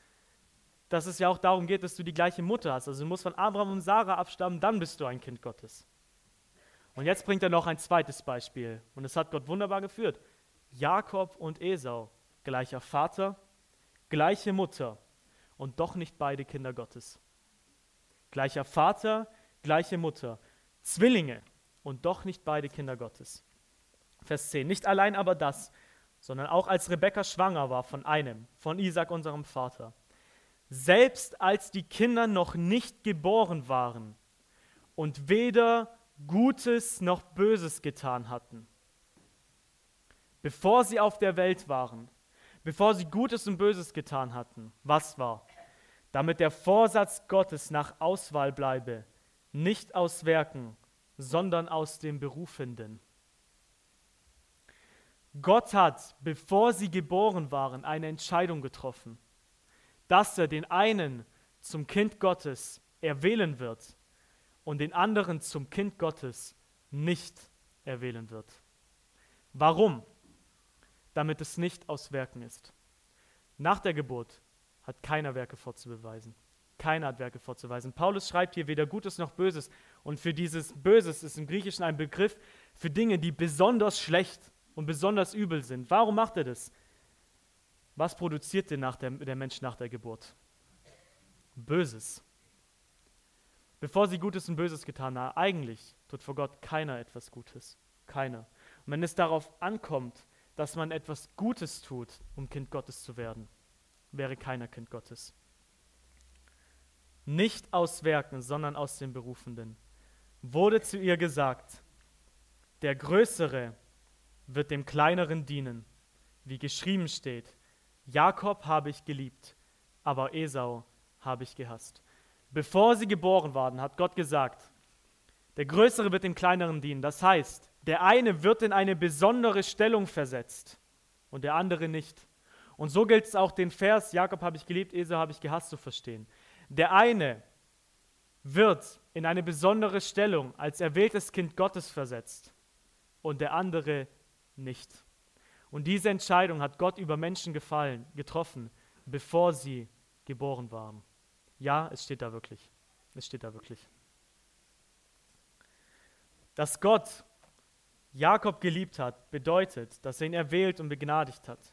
dass es ja auch darum geht, dass du die gleiche Mutter hast. Also du musst von Abraham und Sarah abstammen, dann bist du ein Kind Gottes. Und jetzt bringt er noch ein zweites Beispiel. Und es hat Gott wunderbar geführt. Jakob und Esau, gleicher Vater, gleiche Mutter und doch nicht beide Kinder Gottes. Gleicher Vater, gleiche Mutter, Zwillinge und doch nicht beide Kinder Gottes. Vers 10. Nicht allein aber das, sondern auch als Rebekka schwanger war von einem, von Isaac, unserem Vater. Selbst als die Kinder noch nicht geboren waren und weder Gutes noch Böses getan hatten, bevor sie auf der Welt waren, bevor sie Gutes und Böses getan hatten, was war? Damit der Vorsatz Gottes nach Auswahl bleibe, nicht aus Werken, sondern aus dem Berufenden. Gott hat, bevor sie geboren waren, eine Entscheidung getroffen, dass er den einen zum Kind Gottes erwählen wird und den anderen zum Kind Gottes nicht erwählen wird. Warum? Damit es nicht aus Werken ist. Nach der Geburt hat keiner Werke vorzubeweisen. Keiner hat Werke vorzuweisen. Paulus schreibt hier weder Gutes noch Böses. Und für dieses Böses ist im Griechischen ein Begriff für Dinge, die besonders schlecht und besonders übel sind. Warum macht er das? Was produziert denn nach der, der Mensch nach der Geburt? Böses. Bevor sie Gutes und Böses getan haben, eigentlich tut vor Gott keiner etwas Gutes. Keiner. Und wenn es darauf ankommt, dass man etwas Gutes tut, um Kind Gottes zu werden, wäre keiner Kind Gottes. Nicht aus Werken, sondern aus den Berufenden. Wurde zu ihr gesagt, der Größere wird dem Kleineren dienen, wie geschrieben steht, Jakob habe ich geliebt, aber Esau habe ich gehasst. Bevor sie geboren waren, hat Gott gesagt, der Größere wird dem Kleineren dienen. Das heißt, der eine wird in eine besondere Stellung versetzt und der andere nicht. Und so gilt es auch den Vers, Jakob habe ich geliebt, Esau habe ich gehasst zu verstehen. Der eine wird in eine besondere Stellung als erwähltes Kind Gottes versetzt und der andere nicht. Und diese Entscheidung hat Gott über Menschen gefallen, getroffen, bevor sie geboren waren. Ja, es steht da wirklich. Es steht da wirklich. Dass Gott Jakob geliebt hat, bedeutet, dass er ihn erwählt und begnadigt hat.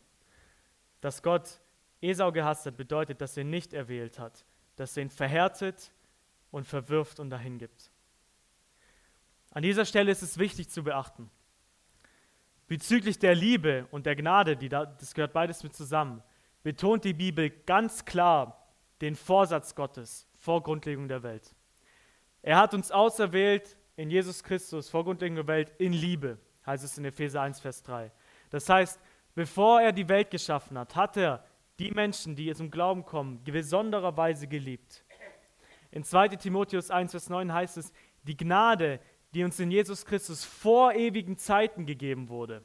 Dass Gott Esau gehasst hat, bedeutet, dass er ihn nicht erwählt hat, dass er ihn verhärtet und verwirft und dahin gibt. An dieser Stelle ist es wichtig zu beachten. Bezüglich der Liebe und der Gnade, die da, das gehört beides mit zusammen, betont die Bibel ganz klar den Vorsatz Gottes vor Grundlegung der Welt. Er hat uns auserwählt in Jesus Christus vor Grundlegung der Welt in Liebe, heißt es in Epheser 1, Vers 3. Das heißt, Bevor er die Welt geschaffen hat, hat er die Menschen, die zum Glauben kommen, besonderer Weise geliebt. In 2 Timotheus 1, Vers 9 heißt es, die Gnade, die uns in Jesus Christus vor ewigen Zeiten gegeben wurde.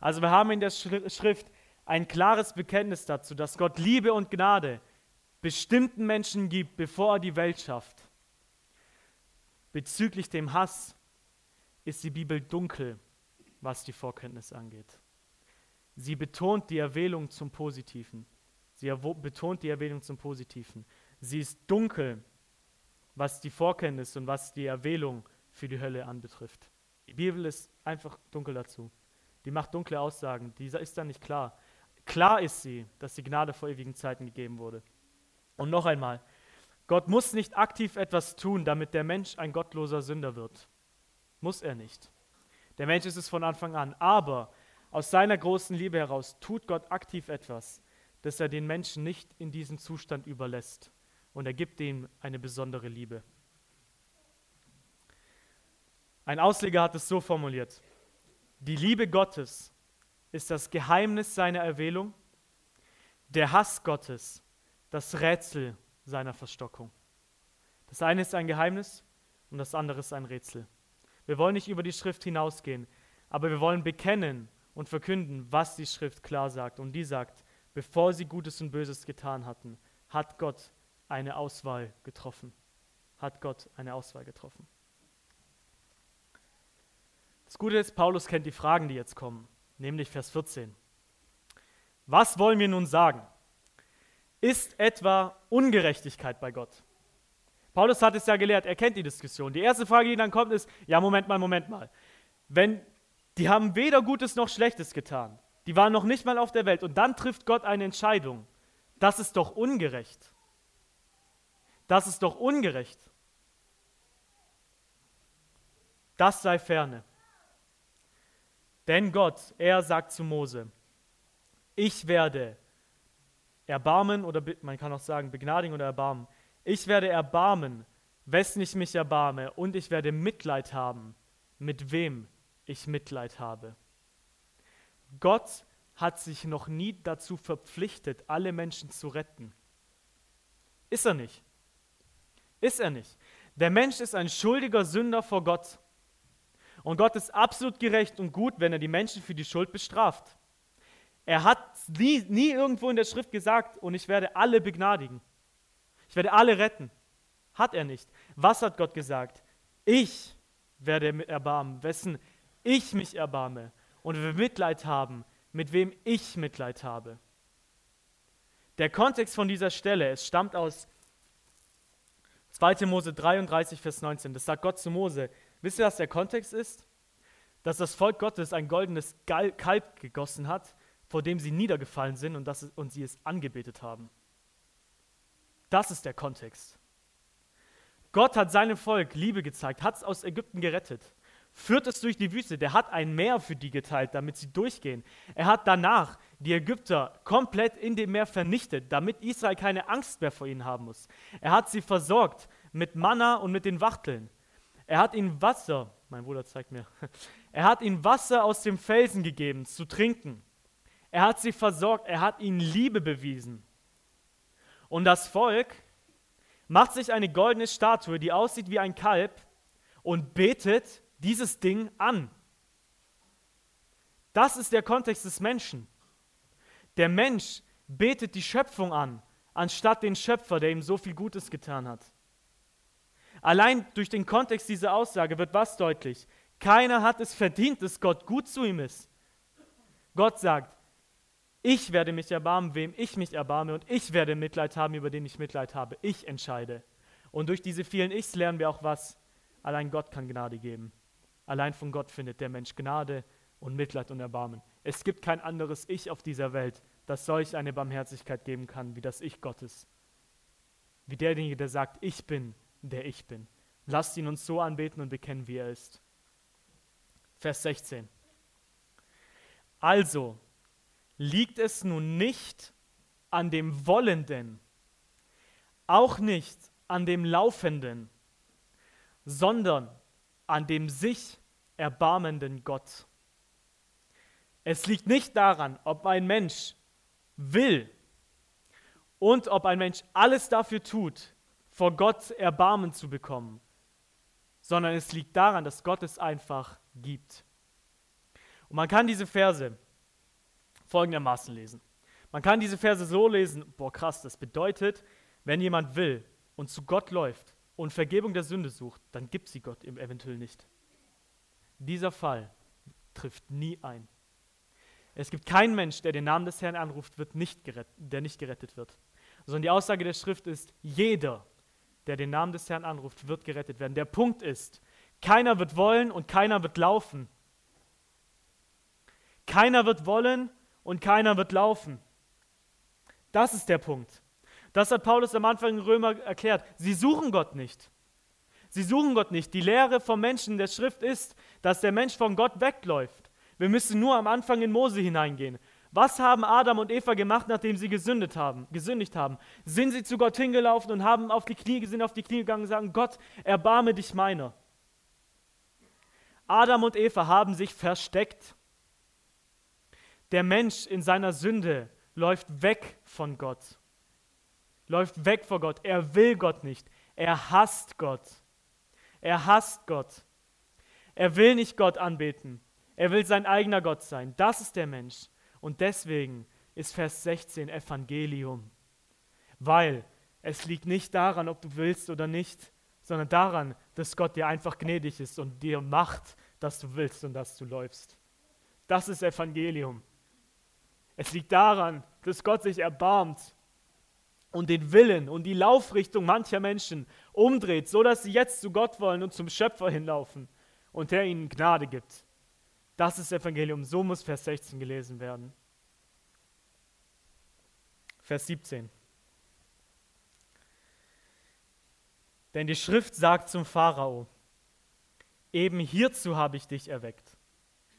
Also wir haben in der Schrift ein klares Bekenntnis dazu, dass Gott Liebe und Gnade bestimmten Menschen gibt, bevor er die Welt schafft. Bezüglich dem Hass ist die Bibel dunkel, was die Vorkenntnis angeht. Sie betont die Erwählung zum Positiven. Sie betont die Erwählung zum Positiven. Sie ist dunkel, was die Vorkenntnis und was die Erwählung für die Hölle anbetrifft. Die Bibel ist einfach dunkel dazu. Die macht dunkle Aussagen. Dieser ist dann nicht klar. Klar ist sie, dass die Gnade vor ewigen Zeiten gegeben wurde. Und noch einmal, Gott muss nicht aktiv etwas tun, damit der Mensch ein gottloser Sünder wird. Muss er nicht. Der Mensch ist es von Anfang an. Aber aus seiner großen Liebe heraus tut Gott aktiv etwas, dass er den Menschen nicht in diesen Zustand überlässt. Und er gibt ihm eine besondere Liebe. Ein Ausleger hat es so formuliert. Die Liebe Gottes ist das Geheimnis seiner Erwählung, der Hass Gottes das Rätsel seiner Verstockung. Das eine ist ein Geheimnis und das andere ist ein Rätsel. Wir wollen nicht über die Schrift hinausgehen, aber wir wollen bekennen und verkünden, was die Schrift klar sagt. Und die sagt, bevor sie Gutes und Böses getan hatten, hat Gott eine Auswahl getroffen. Hat Gott eine Auswahl getroffen. Das Gute ist, Paulus kennt die Fragen, die jetzt kommen, nämlich Vers 14. Was wollen wir nun sagen? Ist etwa Ungerechtigkeit bei Gott? Paulus hat es ja gelehrt, er kennt die Diskussion. Die erste Frage, die dann kommt, ist, ja, Moment mal, Moment mal. Wenn die haben weder Gutes noch Schlechtes getan. Die waren noch nicht mal auf der Welt. Und dann trifft Gott eine Entscheidung. Das ist doch ungerecht. Das ist doch ungerecht. das sei ferne. Denn Gott, er sagt zu Mose, ich werde erbarmen oder man kann auch sagen begnadigen oder erbarmen. Ich werde erbarmen, wessen ich mich erbarme, und ich werde Mitleid haben, mit wem ich Mitleid habe. Gott hat sich noch nie dazu verpflichtet, alle Menschen zu retten. Ist er nicht. Ist er nicht. Der Mensch ist ein schuldiger Sünder vor Gott. Und Gott ist absolut gerecht und gut, wenn er die Menschen für die Schuld bestraft. Er hat nie, nie irgendwo in der Schrift gesagt, und ich werde alle begnadigen. Ich werde alle retten. Hat er nicht. Was hat Gott gesagt? Ich werde erbarmen, wessen ich mich erbarme und wir Mitleid haben, mit wem ich Mitleid habe. Der Kontext von dieser Stelle, es stammt aus 2. Mose 33, Vers 19. Das sagt Gott zu Mose. Wisst ihr, was der Kontext ist? Dass das Volk Gottes ein goldenes Kalb gegossen hat, vor dem sie niedergefallen sind und, das, und sie es angebetet haben. Das ist der Kontext. Gott hat seinem Volk Liebe gezeigt, hat es aus Ägypten gerettet, führt es durch die Wüste. Der hat ein Meer für die geteilt, damit sie durchgehen. Er hat danach die Ägypter komplett in dem Meer vernichtet, damit Israel keine Angst mehr vor ihnen haben muss. Er hat sie versorgt mit Manna und mit den Wachteln. Er hat ihnen Wasser, mein Bruder zeigt mir, [laughs] er hat ihnen Wasser aus dem Felsen gegeben zu trinken. Er hat sie versorgt, er hat ihnen Liebe bewiesen. Und das Volk macht sich eine goldene Statue, die aussieht wie ein Kalb und betet dieses Ding an. Das ist der Kontext des Menschen. Der Mensch betet die Schöpfung an, anstatt den Schöpfer, der ihm so viel Gutes getan hat. Allein durch den Kontext dieser Aussage wird was deutlich? Keiner hat es verdient, dass Gott gut zu ihm ist. Gott sagt, ich werde mich erbarmen, wem ich mich erbarme, und ich werde Mitleid haben, über den ich Mitleid habe. Ich entscheide. Und durch diese vielen Ichs lernen wir auch was. Allein Gott kann Gnade geben. Allein von Gott findet der Mensch Gnade und Mitleid und Erbarmen. Es gibt kein anderes Ich auf dieser Welt, das solch eine Barmherzigkeit geben kann, wie das Ich Gottes. Wie derjenige, der sagt, ich bin, der ich bin. Lasst ihn uns so anbeten und bekennen, wie er ist. Vers 16. Also, liegt es nun nicht an dem Wollenden, auch nicht an dem Laufenden, sondern an dem sich erbarmenden Gott. Es liegt nicht daran, ob ein Mensch will und ob ein Mensch alles dafür tut, vor Gott Erbarmen zu bekommen, sondern es liegt daran, dass Gott es einfach gibt. Und man kann diese Verse folgendermaßen lesen. Man kann diese Verse so lesen, boah krass, das bedeutet, wenn jemand will und zu Gott läuft und Vergebung der Sünde sucht, dann gibt sie Gott eventuell nicht. Dieser Fall trifft nie ein. Es gibt keinen Mensch, der den Namen des Herrn anruft, wird nicht gerettet, der nicht gerettet wird. Sondern die Aussage der Schrift ist, jeder, der den Namen des Herrn anruft, wird gerettet werden. Der Punkt ist, keiner wird wollen und keiner wird laufen. Keiner wird wollen und keiner wird laufen. Das ist der Punkt. Das hat Paulus am Anfang in Römer erklärt. Sie suchen Gott nicht. Sie suchen Gott nicht. Die Lehre vom Menschen der Schrift ist, dass der Mensch von Gott wegläuft. Wir müssen nur am Anfang in Mose hineingehen. Was haben Adam und Eva gemacht, nachdem sie gesündigt haben? Gesündigt haben? Sind sie zu Gott hingelaufen und haben auf die Knie, sind auf die Knie gegangen und sagen, Gott, erbarme dich meiner. Adam und Eva haben sich versteckt. Der Mensch in seiner Sünde läuft weg von Gott. Läuft weg vor Gott. Er will Gott nicht. Er hasst Gott. Er hasst Gott. Er will nicht Gott anbeten. Er will sein eigener Gott sein. Das ist der Mensch. Und deswegen ist Vers 16 Evangelium. Weil es liegt nicht daran, ob du willst oder nicht, sondern daran, dass Gott dir einfach gnädig ist und dir macht, dass du willst und dass du läufst. Das ist Evangelium. Es liegt daran, dass Gott sich erbarmt und den Willen und die Laufrichtung mancher Menschen umdreht, so dass sie jetzt zu Gott wollen und zum Schöpfer hinlaufen und der ihnen Gnade gibt. Das ist Evangelium. So muss Vers 16 gelesen werden. Vers 17. Denn die Schrift sagt zum Pharao, eben hierzu habe ich dich erweckt.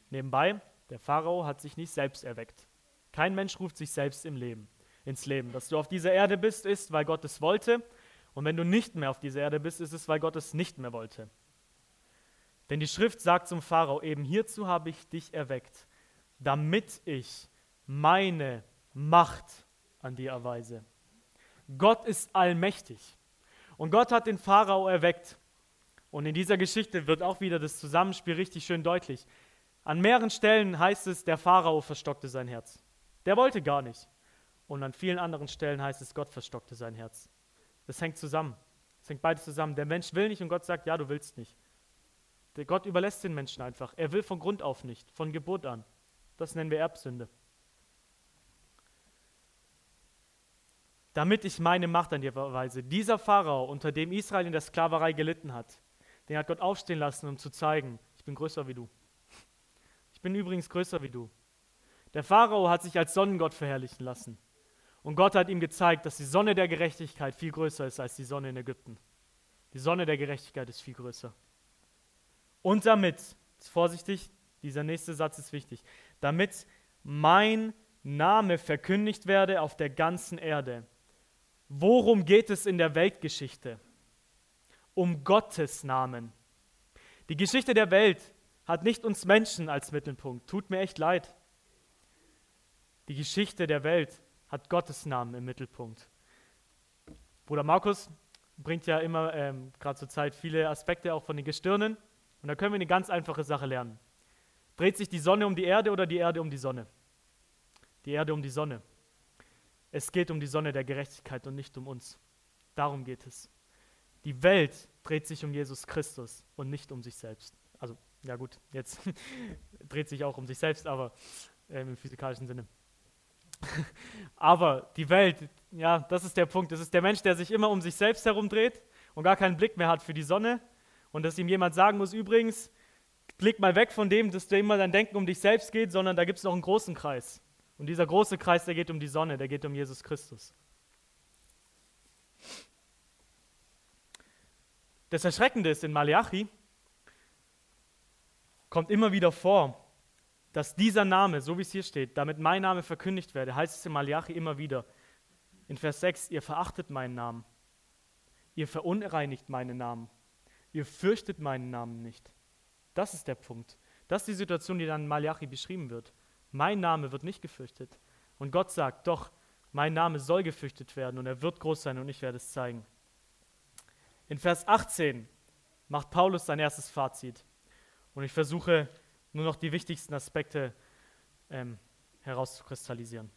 Nebenbei, der Pharao hat sich nicht selbst erweckt. Kein Mensch ruft sich selbst im Leben, ins Leben. Dass du auf dieser Erde bist, ist, weil Gott es wollte. Und wenn du nicht mehr auf dieser Erde bist, ist es, weil Gott es nicht mehr wollte. Denn die Schrift sagt zum Pharao, eben hierzu habe ich dich erweckt, damit ich meine Macht an dir erweise. Gott ist allmächtig. Und Gott hat den Pharao erweckt. Und in dieser Geschichte wird auch wieder das Zusammenspiel richtig schön deutlich. An mehreren Stellen heißt es, der Pharao verstockte sein Herz. Der wollte gar nicht. Und an vielen anderen Stellen heißt es, Gott verstockte sein Herz. Das hängt zusammen. Das hängt beides zusammen. Der Mensch will nicht und Gott sagt, ja, du willst nicht. Der Gott überlässt den Menschen einfach. Er will von Grund auf nicht, von Geburt an. Das nennen wir Erbsünde. Damit ich meine Macht an dir verweise. Dieser Pharao, unter dem Israel in der Sklaverei gelitten hat, den hat Gott aufstehen lassen, um zu zeigen, ich bin größer wie du. Ich bin übrigens größer wie du. Der Pharao hat sich als Sonnengott verherrlichen lassen. Und Gott hat ihm gezeigt, dass die Sonne der Gerechtigkeit viel größer ist als die Sonne in Ägypten. Die Sonne der Gerechtigkeit ist viel größer. Und damit, vorsichtig, dieser nächste Satz ist wichtig, damit mein Name verkündigt werde auf der ganzen Erde. Worum geht es in der Weltgeschichte? Um Gottes Namen. Die Geschichte der Welt hat nicht uns Menschen als Mittelpunkt. Tut mir echt leid. Die Geschichte der Welt hat Gottes Namen im Mittelpunkt. Bruder Markus bringt ja immer, ähm, gerade zur Zeit, viele Aspekte auch von den Gestirnen. Und da können wir eine ganz einfache Sache lernen. Dreht sich die Sonne um die Erde oder die Erde um die Sonne? Die Erde um die Sonne. Es geht um die Sonne der Gerechtigkeit und nicht um uns. Darum geht es. Die Welt dreht sich um Jesus Christus und nicht um sich selbst. Also, ja gut, jetzt [laughs] dreht sich auch um sich selbst, aber äh, im physikalischen Sinne. [laughs] aber die Welt, ja, das ist der Punkt. Es ist der Mensch, der sich immer um sich selbst herumdreht und gar keinen Blick mehr hat für die Sonne und dass ihm jemand sagen muss, übrigens, blick mal weg von dem, dass du immer dein Denken um dich selbst geht, sondern da gibt es noch einen großen Kreis. Und dieser große Kreis, der geht um die Sonne, der geht um Jesus Christus. Das Erschreckende ist in Malachi, kommt immer wieder vor, dass dieser Name, so wie es hier steht, damit mein Name verkündigt werde, heißt es in Malachi immer wieder. In Vers 6, ihr verachtet meinen Namen, ihr verunreinigt meinen Namen. Ihr fürchtet meinen Namen nicht. Das ist der Punkt. Das ist die Situation, die dann in Malachi beschrieben wird. Mein Name wird nicht gefürchtet. Und Gott sagt, doch, mein Name soll gefürchtet werden und er wird groß sein und ich werde es zeigen. In Vers 18 macht Paulus sein erstes Fazit. Und ich versuche nur noch die wichtigsten Aspekte ähm, herauszukristallisieren.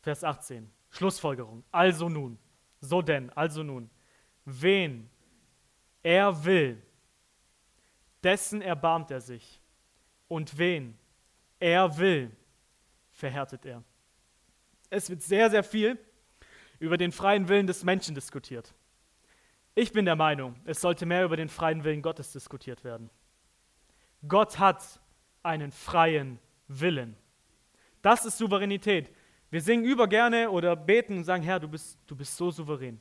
Vers 18, Schlussfolgerung. Also nun, so denn, also nun, wen er will, dessen erbarmt er sich. Und wen er will, verhärtet er. Es wird sehr, sehr viel über den freien Willen des Menschen diskutiert. Ich bin der Meinung, es sollte mehr über den freien Willen Gottes diskutiert werden. Gott hat einen freien Willen. Das ist Souveränität. Wir singen über gerne oder beten und sagen, Herr, du bist, du bist so souverän.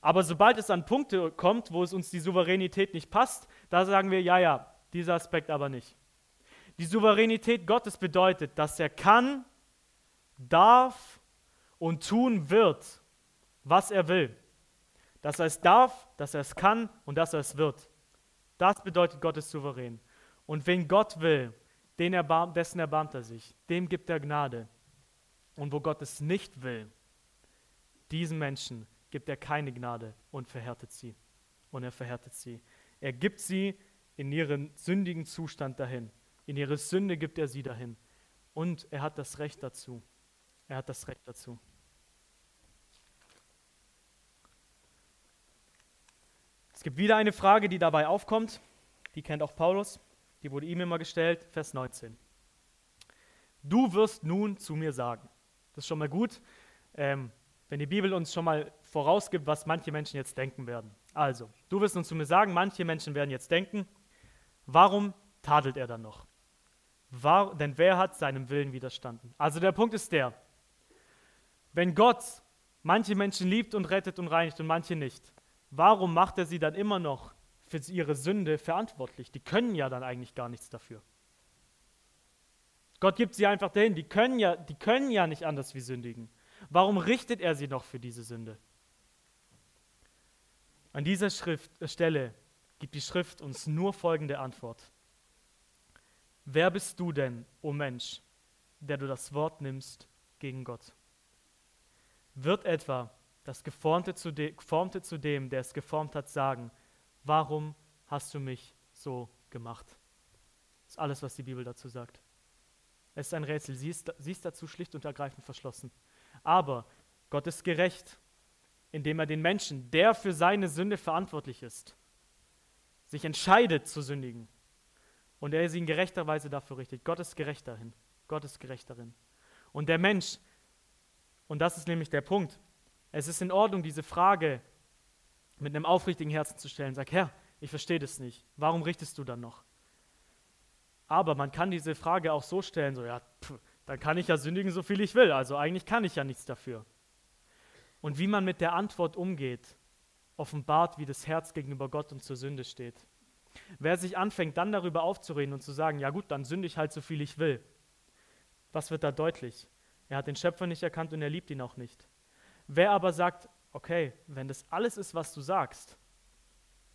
Aber sobald es an Punkte kommt, wo es uns die Souveränität nicht passt, da sagen wir, ja, ja, dieser Aspekt aber nicht. Die Souveränität Gottes bedeutet, dass er kann, darf und tun wird, was er will. Dass er es darf, dass er es kann und dass er es wird. Das bedeutet, Gott ist souverän. Und wen Gott will, den erbarm, dessen erbarmt er sich, dem gibt er Gnade. Und wo Gott es nicht will, diesen Menschen gibt er keine Gnade und verhärtet sie. Und er verhärtet sie. Er gibt sie in ihren sündigen Zustand dahin. In ihre Sünde gibt er sie dahin. Und er hat das Recht dazu. Er hat das Recht dazu. Es gibt wieder eine Frage, die dabei aufkommt. Die kennt auch Paulus. Die wurde ihm immer gestellt. Vers 19. Du wirst nun zu mir sagen. Das ist schon mal gut. Ähm, wenn die Bibel uns schon mal vorausgibt, was manche Menschen jetzt denken werden. Also, du wirst uns zu mir sagen, manche Menschen werden jetzt denken, warum tadelt er dann noch? War, denn wer hat seinem Willen widerstanden? Also der Punkt ist der, wenn Gott manche Menschen liebt und rettet und reinigt und manche nicht, warum macht er sie dann immer noch für ihre Sünde verantwortlich. Die können ja dann eigentlich gar nichts dafür. Gott gibt sie einfach dahin. Die können ja, die können ja nicht anders wie sündigen. Warum richtet er sie noch für diese Sünde? An dieser Schrift, äh, Stelle gibt die Schrift uns nur folgende Antwort. Wer bist du denn, o oh Mensch, der du das Wort nimmst gegen Gott? Wird etwa das Geformte zu, de, Geformte zu dem, der es geformt hat, sagen, warum hast du mich so gemacht? Das ist alles, was die Bibel dazu sagt. Es ist ein Rätsel. Sie ist, sie ist dazu schlicht und ergreifend verschlossen. Aber Gott ist gerecht, indem er den Menschen, der für seine Sünde verantwortlich ist, sich entscheidet zu sündigen und er sie in gerechter Weise dafür richtet. Gott ist gerecht dahin. Gott ist gerecht darin. Und der Mensch, und das ist nämlich der Punkt, es ist in Ordnung, diese Frage mit einem aufrichtigen Herzen zu stellen. Sag, Herr, ich verstehe das nicht. Warum richtest du dann noch? Aber man kann diese Frage auch so stellen, so, ja, pff, dann kann ich ja sündigen, so viel ich will. Also eigentlich kann ich ja nichts dafür. Und wie man mit der Antwort umgeht, offenbart, wie das Herz gegenüber Gott und zur Sünde steht. Wer sich anfängt, dann darüber aufzureden und zu sagen, ja gut, dann sünde ich halt so viel ich will, was wird da deutlich? Er hat den Schöpfer nicht erkannt und er liebt ihn auch nicht. Wer aber sagt, okay, wenn das alles ist, was du sagst,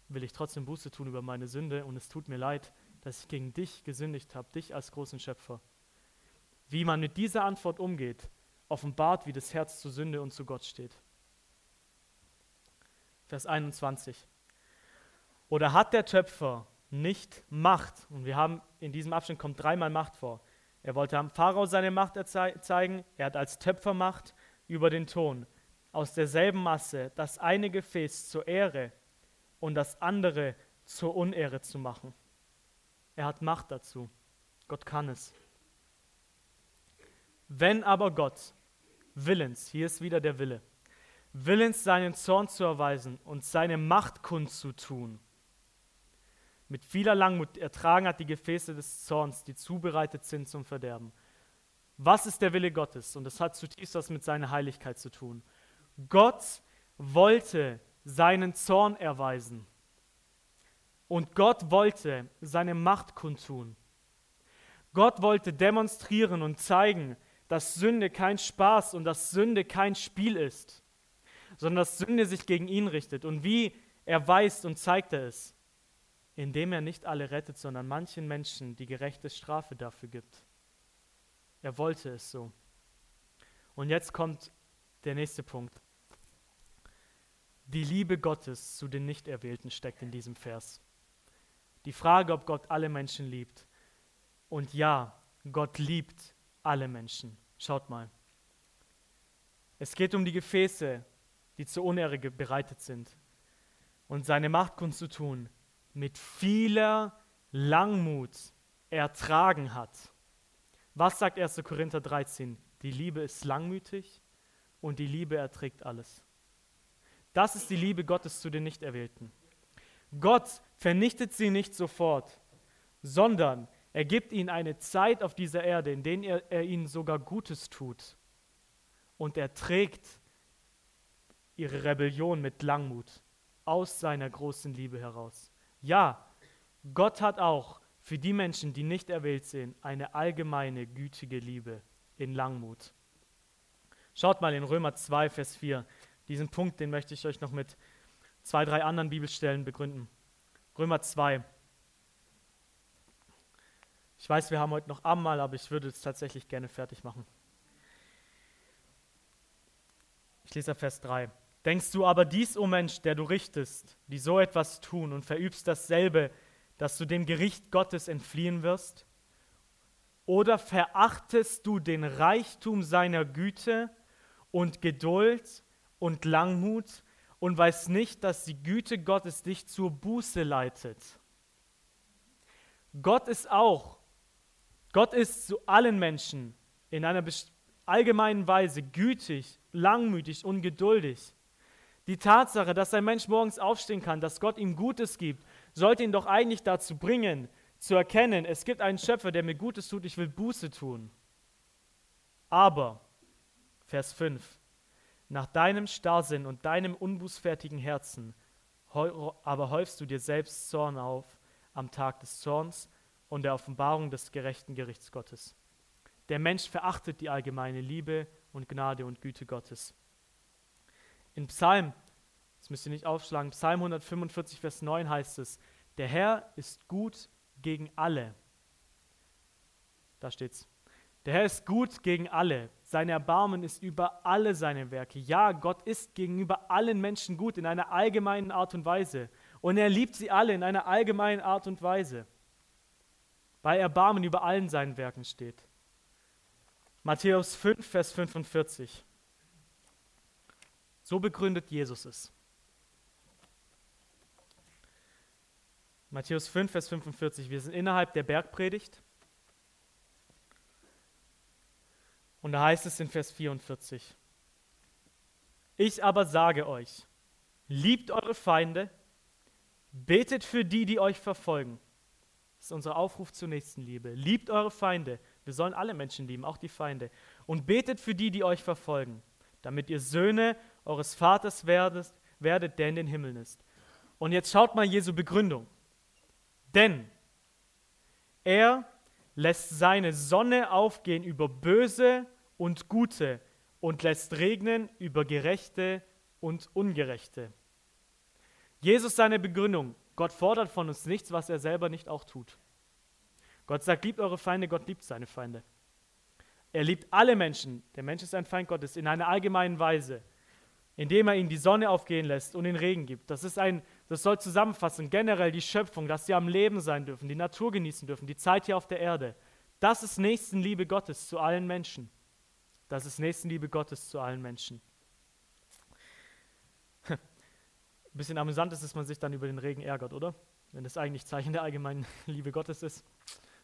will ich trotzdem Buße tun über meine Sünde und es tut mir leid, dass ich gegen dich gesündigt habe, dich als großen Schöpfer. Wie man mit dieser Antwort umgeht, offenbart, wie das Herz zu Sünde und zu Gott steht. Vers 21. Oder hat der Töpfer nicht Macht? Und wir haben in diesem Abschnitt kommt dreimal Macht vor. Er wollte am Pharao seine Macht zeigen. Er hat als Töpfer Macht über den Ton. Aus derselben Masse das eine Gefäß zur Ehre und das andere zur Unehre zu machen. Er hat Macht dazu. Gott kann es. Wenn aber Gott willens, hier ist wieder der Wille, willens seinen Zorn zu erweisen und seine Macht kundzutun, mit vieler Langmut ertragen hat die Gefäße des Zorns, die zubereitet sind zum Verderben. Was ist der Wille Gottes? Und das hat zutiefst was mit seiner Heiligkeit zu tun. Gott wollte seinen Zorn erweisen. Und Gott wollte seine Macht kundtun. Gott wollte demonstrieren und zeigen, dass Sünde kein Spaß und dass Sünde kein Spiel ist, sondern dass Sünde sich gegen ihn richtet. Und wie erweist und zeigt er es? Indem er nicht alle rettet, sondern manchen Menschen die gerechte Strafe dafür gibt. Er wollte es so. Und jetzt kommt der nächste Punkt. Die Liebe Gottes zu den Nichterwählten steckt in diesem Vers. Die Frage, ob Gott alle Menschen liebt. Und ja, Gott liebt alle Menschen. Schaut mal. Es geht um die Gefäße, die zur Unehre bereitet sind. Und seine Macht kundzutun, mit vieler Langmut ertragen hat. Was sagt 1. Korinther 13? Die Liebe ist langmütig und die Liebe erträgt alles. Das ist die Liebe Gottes zu den Nichterwählten. Gott vernichtet sie nicht sofort, sondern er gibt ihnen eine Zeit auf dieser Erde, in der er, er ihnen sogar Gutes tut. Und er trägt ihre Rebellion mit Langmut aus seiner großen Liebe heraus. Ja, Gott hat auch für die Menschen, die nicht erwählt sind, eine allgemeine gütige Liebe in Langmut. Schaut mal in Römer 2, Vers 4. Diesen Punkt, den möchte ich euch noch mit zwei, drei anderen Bibelstellen begründen. Römer 2. Ich weiß, wir haben heute noch Abendmahl, aber ich würde es tatsächlich gerne fertig machen. Ich lese Vers 3. Denkst du aber dies, o oh Mensch, der du richtest, die so etwas tun und verübst dasselbe, dass du dem Gericht Gottes entfliehen wirst? Oder verachtest du den Reichtum seiner Güte und Geduld und Langmut und weißt nicht, dass die Güte Gottes dich zur Buße leitet? Gott ist auch Gott ist zu allen Menschen in einer allgemeinen Weise gütig, langmütig und geduldig. Die Tatsache, dass ein Mensch morgens aufstehen kann, dass Gott ihm Gutes gibt, sollte ihn doch eigentlich dazu bringen, zu erkennen, es gibt einen Schöpfer, der mir Gutes tut, ich will Buße tun. Aber, Vers 5, nach deinem Starrsinn und deinem unbußfertigen Herzen aber häufst du dir selbst Zorn auf am Tag des Zorns und der Offenbarung des gerechten Gerichts Gottes. Der Mensch verachtet die allgemeine Liebe und Gnade und Güte Gottes. In Psalm, das müsst ihr nicht aufschlagen, Psalm 145, Vers 9 heißt es, der Herr ist gut gegen alle. Da steht's. Der Herr ist gut gegen alle. Sein Erbarmen ist über alle seine Werke. Ja, Gott ist gegenüber allen Menschen gut in einer allgemeinen Art und Weise. Und er liebt sie alle in einer allgemeinen Art und Weise. Bei Erbarmen über allen seinen Werken steht. Matthäus 5, Vers 45. So begründet Jesus es. Matthäus 5, Vers 45. Wir sind innerhalb der Bergpredigt. Und da heißt es in Vers 44. Ich aber sage euch, liebt eure Feinde, betet für die, die euch verfolgen. Das ist unser Aufruf zur Nächstenliebe. Liebt eure Feinde, wir sollen alle Menschen lieben, auch die Feinde. Und betet für die, die euch verfolgen, damit ihr Söhne eures Vaters werdet, werdet, der in den Himmeln ist. Und jetzt schaut mal Jesu Begründung. Denn er lässt seine Sonne aufgehen über Böse und Gute und lässt regnen über Gerechte und Ungerechte. Jesus seine Begründung. Gott fordert von uns nichts, was er selber nicht auch tut. Gott sagt, liebt eure Feinde, Gott liebt seine Feinde. Er liebt alle Menschen, der Mensch ist ein Feind Gottes, in einer allgemeinen Weise, indem er ihnen die Sonne aufgehen lässt und den Regen gibt. Das, ist ein, das soll zusammenfassen, generell die Schöpfung, dass sie am Leben sein dürfen, die Natur genießen dürfen, die Zeit hier auf der Erde. Das ist Nächstenliebe Gottes zu allen Menschen. Das ist Nächstenliebe Gottes zu allen Menschen. Ein bisschen amüsant ist, dass man sich dann über den Regen ärgert, oder? Wenn das eigentlich Zeichen der allgemeinen [laughs] Liebe Gottes ist.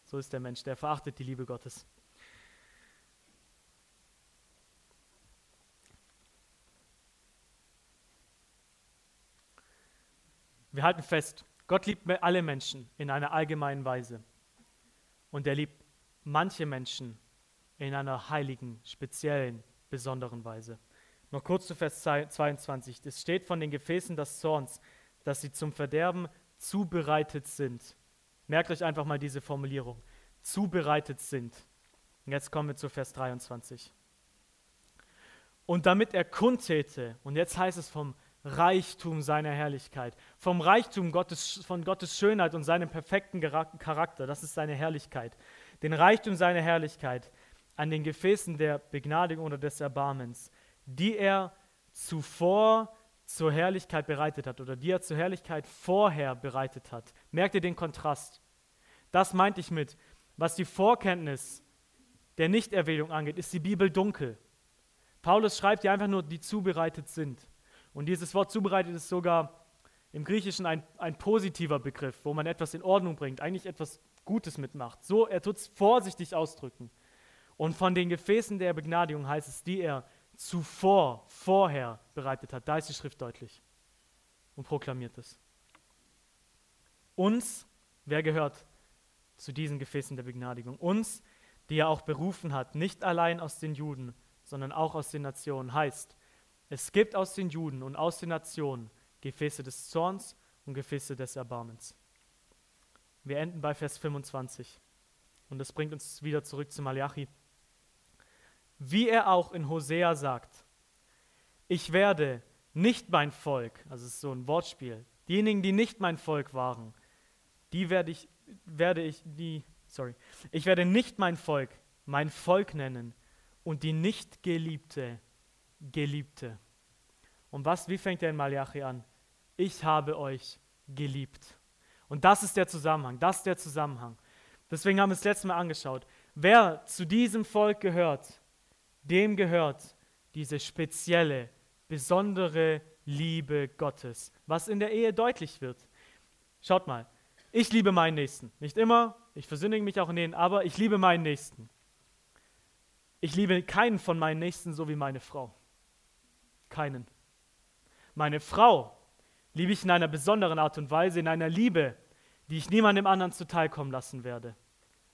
So ist der Mensch, der verachtet die Liebe Gottes. Wir halten fest, Gott liebt alle Menschen in einer allgemeinen Weise. Und er liebt manche Menschen in einer heiligen, speziellen, besonderen Weise. Noch kurz zu Vers 22. Es steht von den Gefäßen des Zorns, dass sie zum Verderben zubereitet sind. Merkt euch einfach mal diese Formulierung. Zubereitet sind. Und jetzt kommen wir zu Vers 23. Und damit er kundtäte, und jetzt heißt es vom Reichtum seiner Herrlichkeit, vom Reichtum Gottes, von Gottes Schönheit und seinem perfekten Charakter, das ist seine Herrlichkeit, den Reichtum seiner Herrlichkeit an den Gefäßen der Begnadigung oder des Erbarmens, die er zuvor zur Herrlichkeit bereitet hat oder die er zur Herrlichkeit vorher bereitet hat. Merkt ihr den Kontrast? Das meinte ich mit, was die Vorkenntnis der Nichterwählung angeht, ist die Bibel dunkel. Paulus schreibt ja einfach nur, die zubereitet sind. Und dieses Wort zubereitet ist sogar im Griechischen ein, ein positiver Begriff, wo man etwas in Ordnung bringt, eigentlich etwas Gutes mitmacht. So, er tut es vorsichtig ausdrücken. Und von den Gefäßen der Begnadigung heißt es, die er zuvor, vorher bereitet hat. Da ist die Schrift deutlich und proklamiert es. Uns, wer gehört zu diesen Gefäßen der Begnadigung? Uns, die er auch berufen hat, nicht allein aus den Juden, sondern auch aus den Nationen. Heißt, es gibt aus den Juden und aus den Nationen Gefäße des Zorns und Gefäße des Erbarmens. Wir enden bei Vers 25. Und das bringt uns wieder zurück zu Malachi wie er auch in Hosea sagt, ich werde nicht mein Volk, also es ist so ein Wortspiel, diejenigen, die nicht mein Volk waren, die werde ich, werde ich, die, sorry, ich werde nicht mein Volk mein Volk nennen und die nicht Geliebte, Geliebte. Und was, wie fängt er in Malachi an? Ich habe euch geliebt. Und das ist der Zusammenhang, das ist der Zusammenhang. Deswegen haben wir es letztes Mal angeschaut. Wer zu diesem Volk gehört, dem gehört diese spezielle, besondere Liebe Gottes, was in der Ehe deutlich wird. Schaut mal, ich liebe meinen Nächsten. Nicht immer, ich versündige mich auch in denen, aber ich liebe meinen Nächsten. Ich liebe keinen von meinen Nächsten so wie meine Frau. Keinen. Meine Frau liebe ich in einer besonderen Art und Weise, in einer Liebe, die ich niemandem anderen zuteilkommen lassen werde.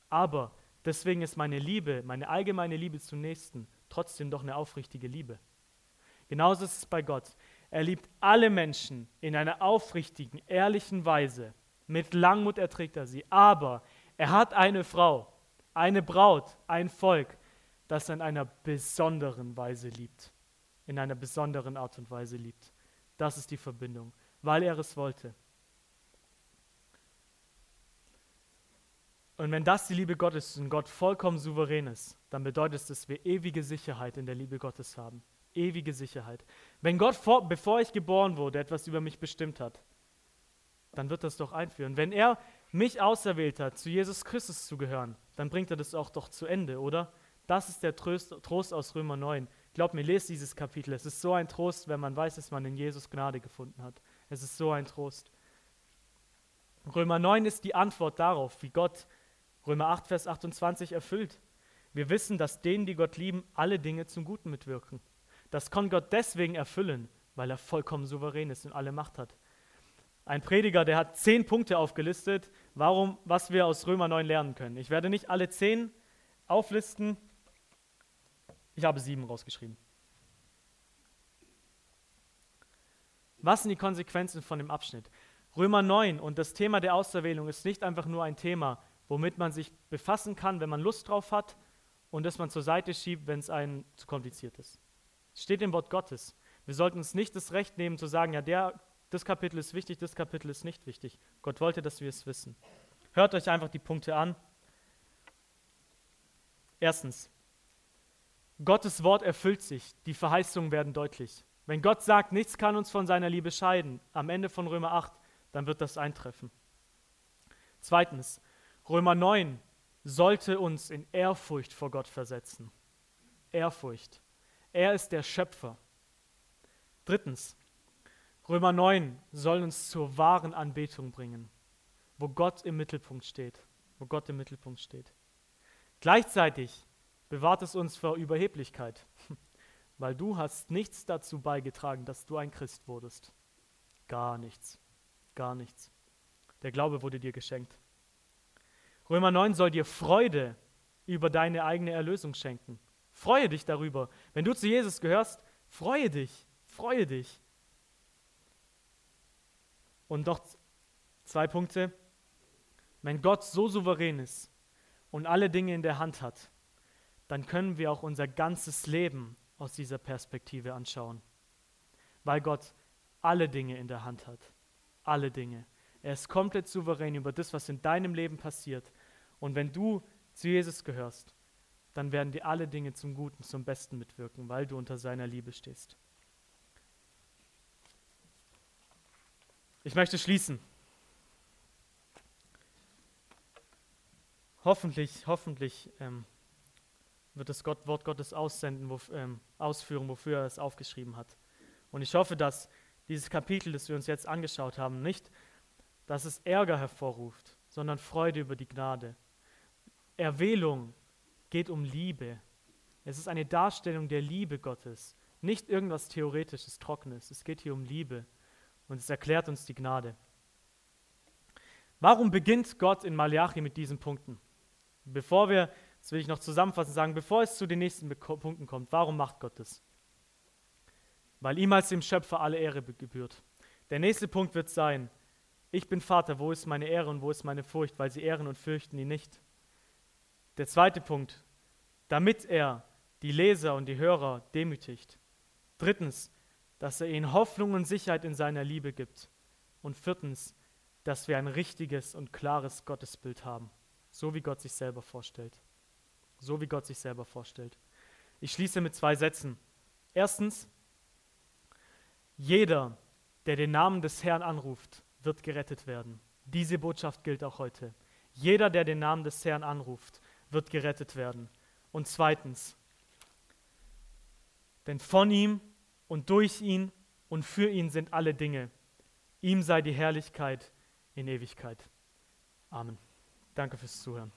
Aber deswegen ist meine Liebe, meine allgemeine Liebe zum Nächsten trotzdem doch eine aufrichtige Liebe. Genauso ist es bei Gott. Er liebt alle Menschen in einer aufrichtigen, ehrlichen Weise. Mit Langmut erträgt er sie. Aber er hat eine Frau, eine Braut, ein Volk, das er in einer besonderen Weise liebt. In einer besonderen Art und Weise liebt. Das ist die Verbindung, weil er es wollte. Und wenn das die Liebe Gottes ist und Gott vollkommen souverän ist, dann bedeutet es, dass wir ewige Sicherheit in der Liebe Gottes haben. Ewige Sicherheit. Wenn Gott, vor, bevor ich geboren wurde, etwas über mich bestimmt hat, dann wird das doch einführen. Wenn er mich auserwählt hat, zu Jesus Christus zu gehören, dann bringt er das auch doch zu Ende, oder? Das ist der Trost, Trost aus Römer 9. Glaubt mir, lest dieses Kapitel. Es ist so ein Trost, wenn man weiß, dass man in Jesus Gnade gefunden hat. Es ist so ein Trost. Römer 9 ist die Antwort darauf, wie Gott Römer 8, Vers 28 erfüllt. Wir wissen, dass denen, die Gott lieben, alle Dinge zum Guten mitwirken. Das kann Gott deswegen erfüllen, weil er vollkommen souverän ist und alle Macht hat. Ein Prediger, der hat zehn Punkte aufgelistet, warum, was wir aus Römer 9 lernen können. Ich werde nicht alle zehn auflisten. Ich habe sieben rausgeschrieben. Was sind die Konsequenzen von dem Abschnitt? Römer 9 und das Thema der Auserwählung ist nicht einfach nur ein Thema, womit man sich befassen kann, wenn man Lust drauf hat und das man zur Seite schiebt, wenn es einem zu kompliziert ist. Es steht im Wort Gottes. Wir sollten uns nicht das Recht nehmen zu sagen, ja, der, das Kapitel ist wichtig, das Kapitel ist nicht wichtig. Gott wollte, dass wir es wissen. Hört euch einfach die Punkte an. Erstens, Gottes Wort erfüllt sich, die Verheißungen werden deutlich. Wenn Gott sagt, nichts kann uns von seiner Liebe scheiden, am Ende von Römer 8, dann wird das eintreffen. Zweitens, Römer 9 sollte uns in Ehrfurcht vor Gott versetzen. Ehrfurcht. Er ist der Schöpfer. Drittens, Römer 9 soll uns zur wahren Anbetung bringen, wo Gott im Mittelpunkt steht, wo Gott im Mittelpunkt steht. Gleichzeitig bewahrt es uns vor Überheblichkeit, [laughs] weil du hast nichts dazu beigetragen, dass du ein Christ wurdest. Gar nichts, gar nichts. Der Glaube wurde dir geschenkt. Römer 9 soll dir Freude über deine eigene Erlösung schenken. Freue dich darüber. Wenn du zu Jesus gehörst, freue dich, freue dich. Und noch zwei Punkte. Wenn Gott so souverän ist und alle Dinge in der Hand hat, dann können wir auch unser ganzes Leben aus dieser Perspektive anschauen. Weil Gott alle Dinge in der Hand hat. Alle Dinge. Er ist komplett souverän über das, was in deinem Leben passiert. Und wenn du zu Jesus gehörst, dann werden dir alle Dinge zum Guten, zum Besten mitwirken, weil du unter seiner Liebe stehst. Ich möchte schließen. Hoffentlich, hoffentlich ähm, wird das Gott, Wort Gottes aussenden, wo, ähm, ausführen, wofür er es aufgeschrieben hat. Und ich hoffe, dass dieses Kapitel, das wir uns jetzt angeschaut haben, nicht, dass es Ärger hervorruft, sondern Freude über die Gnade. Erwählung geht um Liebe. Es ist eine Darstellung der Liebe Gottes, nicht irgendwas Theoretisches, Trockenes. Es geht hier um Liebe und es erklärt uns die Gnade. Warum beginnt Gott in Malachi mit diesen Punkten? Bevor wir, das will ich noch zusammenfassen sagen, bevor es zu den nächsten Punkten kommt, warum macht Gott das? Weil ihm als dem Schöpfer alle Ehre gebührt. Der nächste Punkt wird sein, ich bin Vater, wo ist meine Ehre und wo ist meine Furcht, weil sie ehren und fürchten ihn nicht. Der zweite Punkt, damit er die Leser und die Hörer demütigt. Drittens, dass er ihnen Hoffnung und Sicherheit in seiner Liebe gibt. Und viertens, dass wir ein richtiges und klares Gottesbild haben, so wie Gott sich selber vorstellt. So wie Gott sich selber vorstellt. Ich schließe mit zwei Sätzen. Erstens, jeder, der den Namen des Herrn anruft, wird gerettet werden. Diese Botschaft gilt auch heute. Jeder, der den Namen des Herrn anruft, wird gerettet werden. Und zweitens, denn von ihm und durch ihn und für ihn sind alle Dinge. Ihm sei die Herrlichkeit in Ewigkeit. Amen. Danke fürs Zuhören.